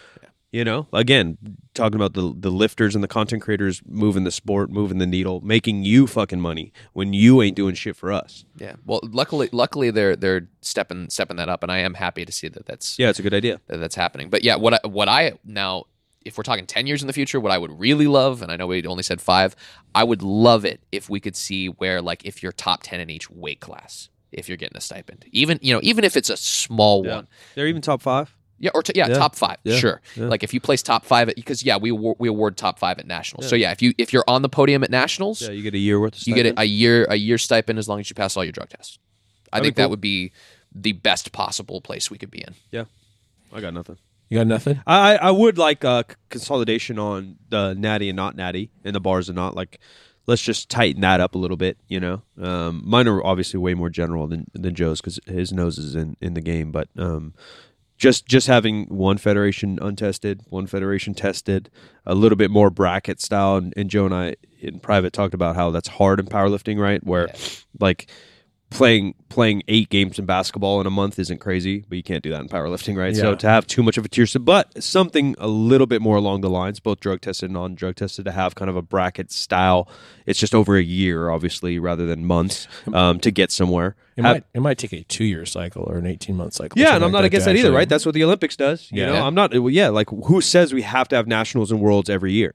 You know, again, talking about the the lifters and the content creators moving the sport, moving the needle, making you fucking money when you ain't doing shit for us. Yeah. Well, luckily, luckily they're they're stepping stepping that up, and I am happy to see that that's Yeah, it's a good idea. that that's happening. But yeah, what I, what I now, if we're talking ten years in the future, what I would really love, and I know we only said five, I would love it if we could see where like if you're top ten in each weight class, if you're getting a stipend, even you know even if it's a small one. They're even top five. Yeah, or t- yeah, Yeah. top five, Yeah. sure. Yeah. Like if you place top five at because yeah, we award, we award top five at nationals. So yeah, if you if you're on the podium at nationals, Yeah, you get a year worth. Of you get a, stipend. a year a year stipend as long as you pass all your drug tests. I That'd be think that would be the best possible place we could be in. Yeah, I got nothing. You got nothing? I I I would like uh, consolidation on the natty and not natty and the bars and not like. Let's just tighten that up a little bit, you know. Um, mine are obviously way more general than than Joe's because his nose is in, in the game. But um, just just having one federation untested, one federation tested, a little bit more bracket style. And, and Joe and I in private talked about how that's hard in powerlifting, right? Where like playing playing eight games in basketball in a month isn't crazy, but you can't do that in powerlifting, right? So to have too much of a tier, system, but something a little bit more along the lines, both drug tested and non drug tested, to have kind of a bracket style. It's just over a year, obviously, rather than months um, to get somewhere. It Have- might it might take a two year cycle or an eighteen month cycle. yeah, and I'm not like against to that either, right? That's what the Olympics does. You Yeah. know, I'm not. Yeah, like who says we have to have nationals and worlds every year?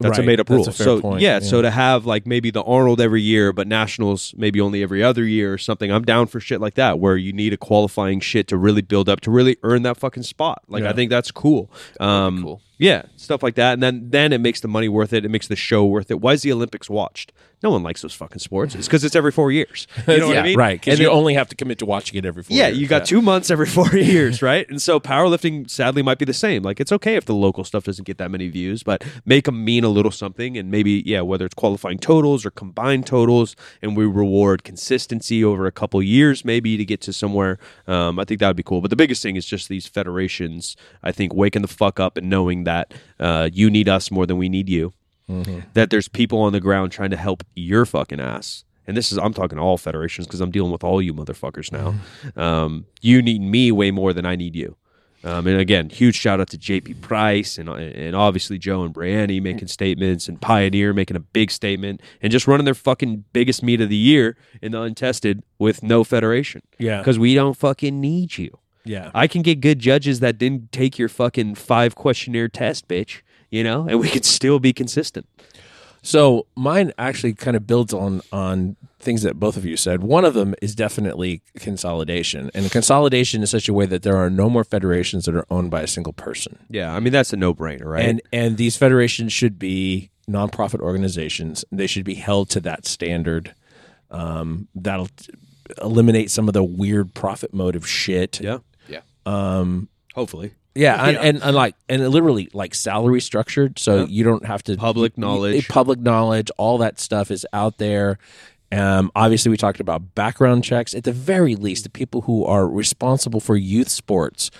That's a made up That's rule. a fair so point, yeah, yeah. so to have like maybe the Arnold every year, but nationals maybe only every other year or something. I'm down for shit like that, where you need a qualifying shit to really build up to really earn that fucking spot. Like I think that's cool. Um, cool. Yeah, stuff like that, and then then it makes the money worth it. It makes the show worth it. Why is the Olympics watched? No one likes those fucking sports. It's because it's every four years. You know what I mean? right? Because And you only have to commit to watching it every four. yeah, years. you got two months every four years, right? And so powerlifting sadly might be the same. Like it's okay if the local stuff doesn't get that many views, but make them mean a little something. And maybe, yeah, whether it's qualifying totals or combined totals, and we reward consistency over a couple years, maybe to get to somewhere. Um, I think that would be cool. But the biggest thing is just these federations. I think waking the fuck up and knowing that uh, you need us more than we need you that there's people on the ground trying to help your fucking ass. And this is I'm talking to all federations because I'm dealing with all you motherfuckers now. Um, you need me way more than I need you. Um, and again, huge shout out to JP Price and and obviously Joe and Brianni making statements and Pioneer making a big statement and just running their fucking biggest meet of the year in the untested with no federation. Yeah. because we don't fucking need you. Yeah, I can get good judges that didn't take your fucking five questionnaire test, bitch. You know, and we could still be consistent. So mine actually kind of builds on on things that both of you said. One of them is definitely consolidation, and consolidation in such a way that there are no more federations that are owned by a single person. Yeah, I mean that's a no-brainer, right? And and these federations should be nonprofit organizations. They should be held to that standard. Um, that'll eliminate some of the weird profit motive shit. yeah, Yeah. hopefully. Yeah, and, and, and like and literally like salary structured, so you don't have to Public knowledge. public knowledge, all that stuff is out there. Um, obviously, we talked about background checks. At the very least, the people who are responsible for youth sports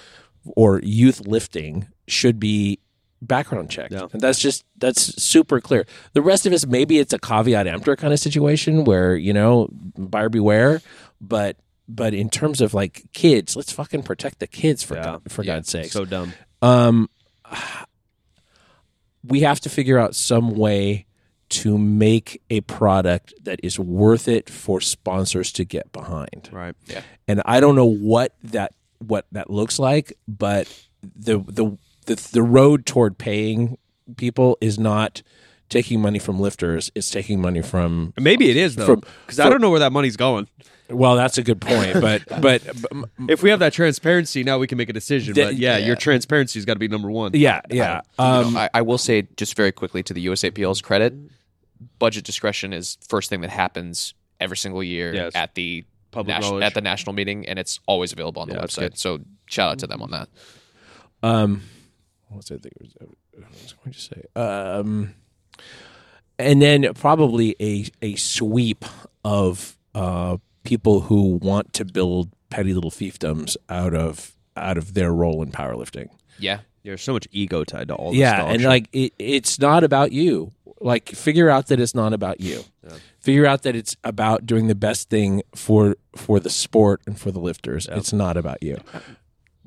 or youth lifting should be background checked. Yeah. And that's just that's super clear. The rest of us, maybe it's a caveat emptor kind of situation where you know buyer beware, but but in terms of like kids, let's fucking protect the kids for Yeah. God, for Yeah. God's sake. So dumb. Um, we have to figure out some way to make a product that is worth it for sponsors to get behind. Right. Yeah. And I don't know what that what that looks like, but the the the, the road toward paying people is not taking money from lifters; it's taking money from. Maybe it is though, because I don't know where that money's going. Well, that's a good point, but but, If we have that transparency, now we can make a decision. But yeah, yeah. your transparency's got to be number one. yeah, yeah. You Um, know, I, I will say just very quickly to the USAPL's credit, budget discretion is first thing that happens every single year Yes. at the Public knowledge. at the national meeting, and it's always available on the Yeah, website. So shout out to them on that. Um, what was I think was, I was going to say? Um, and then probably a a sweep of uh, people who want to build petty little fiefdoms out of out of their role in powerlifting. Yeah, There's so much ego tied to all this yeah, and like it, it's not about you. Like figure out that it's not about you. Figure out that it's about doing the best thing for for the sport and for the lifters. It's not about you.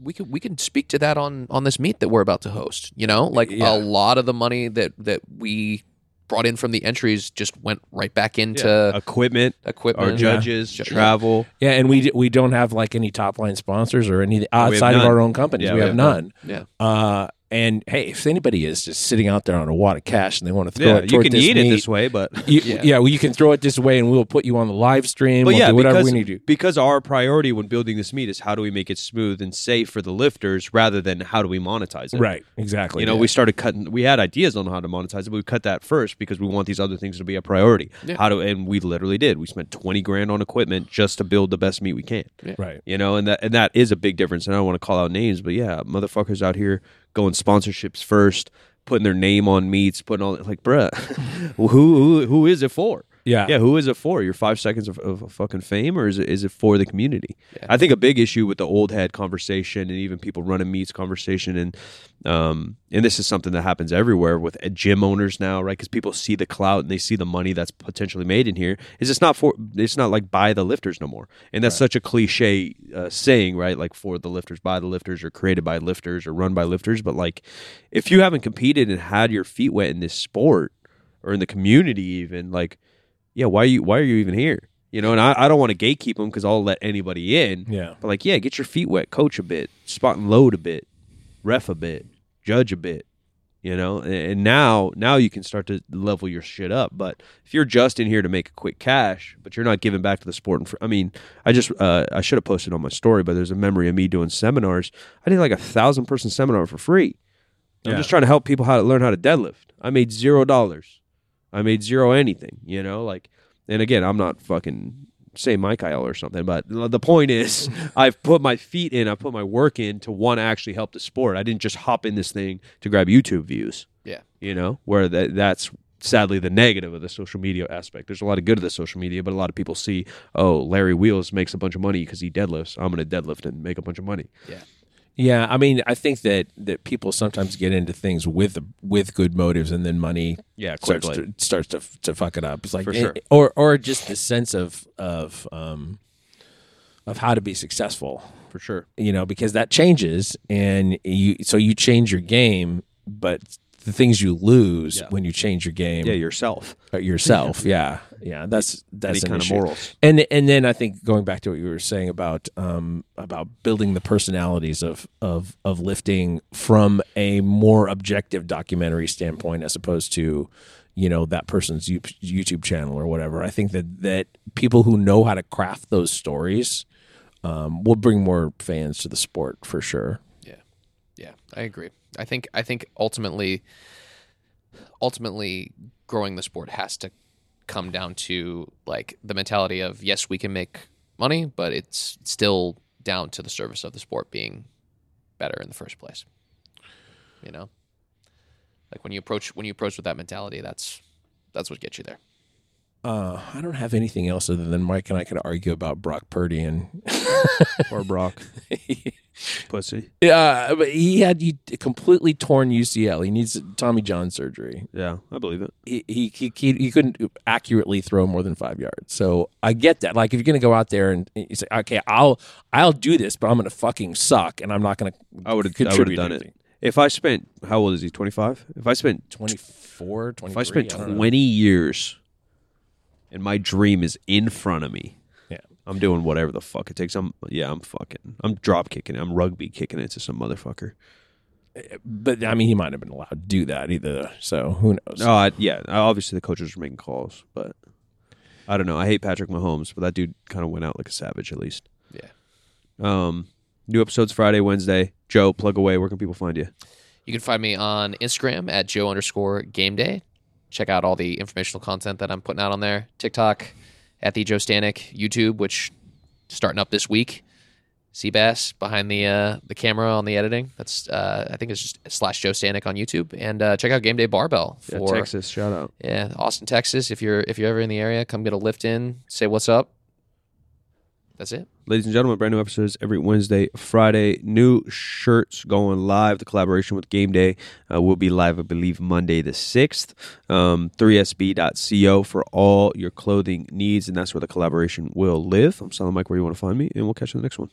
we can we can speak to that on on this meet that we're about to host. You know, like Yeah. a lot of the money that that we brought in from the entries just went right back into Yeah. equipment, equipment. our judges, Yeah. travel. Yeah, and we we don't have like any top line sponsors or any outside of none. our own companies. Yeah, we, we have, have none. Yeah. Uh, and hey, if anybody is just sitting out there on a wad of cash and they want to throw Yeah, it you toward can this eat it this way, but you- yeah. Yeah. well, you can throw it this way, and we'll put you on the live stream. But we'll yeah, do whatever because, we need to. because our priority when building this meet is how do we make it smooth and safe for the lifters rather than how do we monetize it. Right, exactly. You know, yeah. we started cutting. We had ideas on how to monetize it, but we cut that first because we want these other things to be a priority. Yeah. How do and we literally did. We spent twenty grand on equipment just to build the best meet we can. right. You know, and that and that is a big difference. And I don't want to call out names, but yeah, motherfuckers out here going sponsorships first, putting their name on meets, putting all that. like, bruh, who who who is it for? Yeah. Yeah, who is it for? Your five seconds of, of fucking fame, or is it is it for the community? Yeah. I think a big issue with the old head conversation and even people running meets conversation, and um, and this is something that happens everywhere with uh, gym owners now, right? Because people see the clout and they see the money that's potentially made in here. Is it's not for it's not like buy the lifters no more, and that's such a cliche uh, saying, right? Like for the lifters, by the lifters, or created by lifters, or run by lifters. But like, if you haven't competed and had your feet wet in this sport or in the community, even like yeah, why are you why are you even here? You know, and I, I don't want to gatekeep them because I'll let anybody in. Yeah. But like, yeah, get your feet wet, coach a bit, spot and load a bit, ref a bit, judge a bit. You know, and, and now now you can start to level your shit up. But if you're just in here to make a quick cash, but you're not giving back to the sport, and fr- I mean, I just uh, I should have posted on my story, but there's a memory of me doing seminars. I did like a thousand person seminar for free. I'm Yeah. just trying to help people how to learn how to deadlift. I made zero dollars. I made zero anything, you know, like, and again, I'm not fucking say my Kyle or something, but the point is, I've put my feet in, I've put my work in to want to actually help the sport. I didn't just hop in this thing to grab YouTube views, Yeah. you know, where that that's sadly the negative of the social media aspect. There's a lot of good of the social media, but a lot of people see, oh, Larry Wheels makes a bunch of money because he deadlifts. I'm going to deadlift and make a bunch of money. Yeah, I mean, I think that that people sometimes get into things with with good motives, and then money Yeah, starts to, starts to to fuck it up. It's like, For sure. or or just the sense of of um of how to be successful, For sure. you know, because that changes, and you so you change your game, but the things you lose Yeah. when you change your game Yeah, yourself. uh, yourself. yeah, yeah, that's that's Any an kind of issue. morals. And and then I think going back to what you were saying about um about building the personalities of of of lifting from a more objective documentary standpoint as opposed to you know that person's YouTube channel or whatever. I think that that people who know how to craft those stories um, will bring more fans to the sport for sure. Yeah, I agree. I think I think ultimately, ultimately, growing the sport has to come down to like the mentality of yes, we can make money, but it's still down to the service of the sport being better in the first place. You know, like when you approach when you approach with that mentality, that's that's what gets you there. Uh, I don't have anything else other than Mike and I could argue about Brock Purdy and Or Brock. Pussy. Yeah, but he had he completely torn UCL. He needs Tommy John surgery. Yeah, I believe it. He he he, he, he couldn't accurately throw more than five yards. So I get that. Like if you're gonna go out there and you say, okay, I'll I'll do this, but I'm gonna fucking suck, and I'm not gonna. I would have I would have done anything. it. If I spent how old is he? 25? If I spent 24, 23. if I spent I don't know. 20 years and my dream is in front of me. Yeah. I'm doing whatever the fuck it takes. I'm yeah, I'm fucking I'm drop kicking it. I'm rugby kicking it to some motherfucker. but I mean, he might have been allowed to do that either. So who knows? No, I, yeah, obviously the coaches were making calls, but I don't know. I hate Patrick Mahomes, but that dude kind of went out like a savage at least. Yeah. Um new episodes Friday, Wednesday. Joe, plug away. Where can people find you? You can find me on Instagram at Joe underscore game day. Check out all the informational content that I'm putting out on there. TikTok at the Joe Stanek, YouTube, which starting up this week. Seabass behind the uh, the camera on the editing. That's uh, I think it's just slash Joe Stanek on YouTube. And uh, check out Game Day Barbell Yeah, for Texas, shout out. yeah Austin, Texas. If you're if you're ever in the area, come get a lift in. Say what's up. That's it. Ladies and gentlemen, brand new episodes every Wednesday, Friday. New shirts going live. The collaboration with Game Day uh, will be live, I believe, Monday the 6th. Um, 3sb.co for all your clothing needs, and that's where the collaboration will live. I'm Silent Mike, where you want to find me, and we'll catch you in the next one.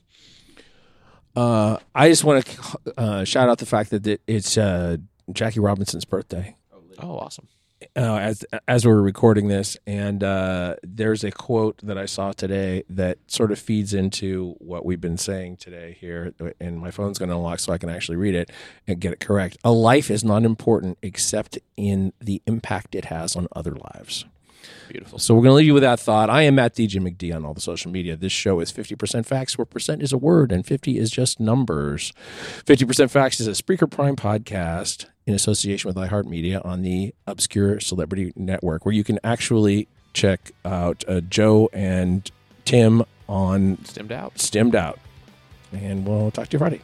Uh, I just want to uh, shout out the fact that it's uh, Jackie Robinson's birthday. Oh, awesome. Uh, as as we're recording this, and uh, there's a quote that I saw today that sort of feeds into what we've been saying today here. And my phone's going to unlock so I can actually read it and get it correct. A life is not important except in the impact it has on other lives. Beautiful. So we're going to leave you with that thought. I am at DJ McD on all the social media. This show is 50% facts, where percent is a word and 50 is just numbers. 50% facts is a Spreaker Prime podcast in association with iHeartMedia on the Obscure Celebrity Network, where you can actually check out uh, Joe and Tim on Stemmed out. Stemmed Out. And we'll talk to you Friday.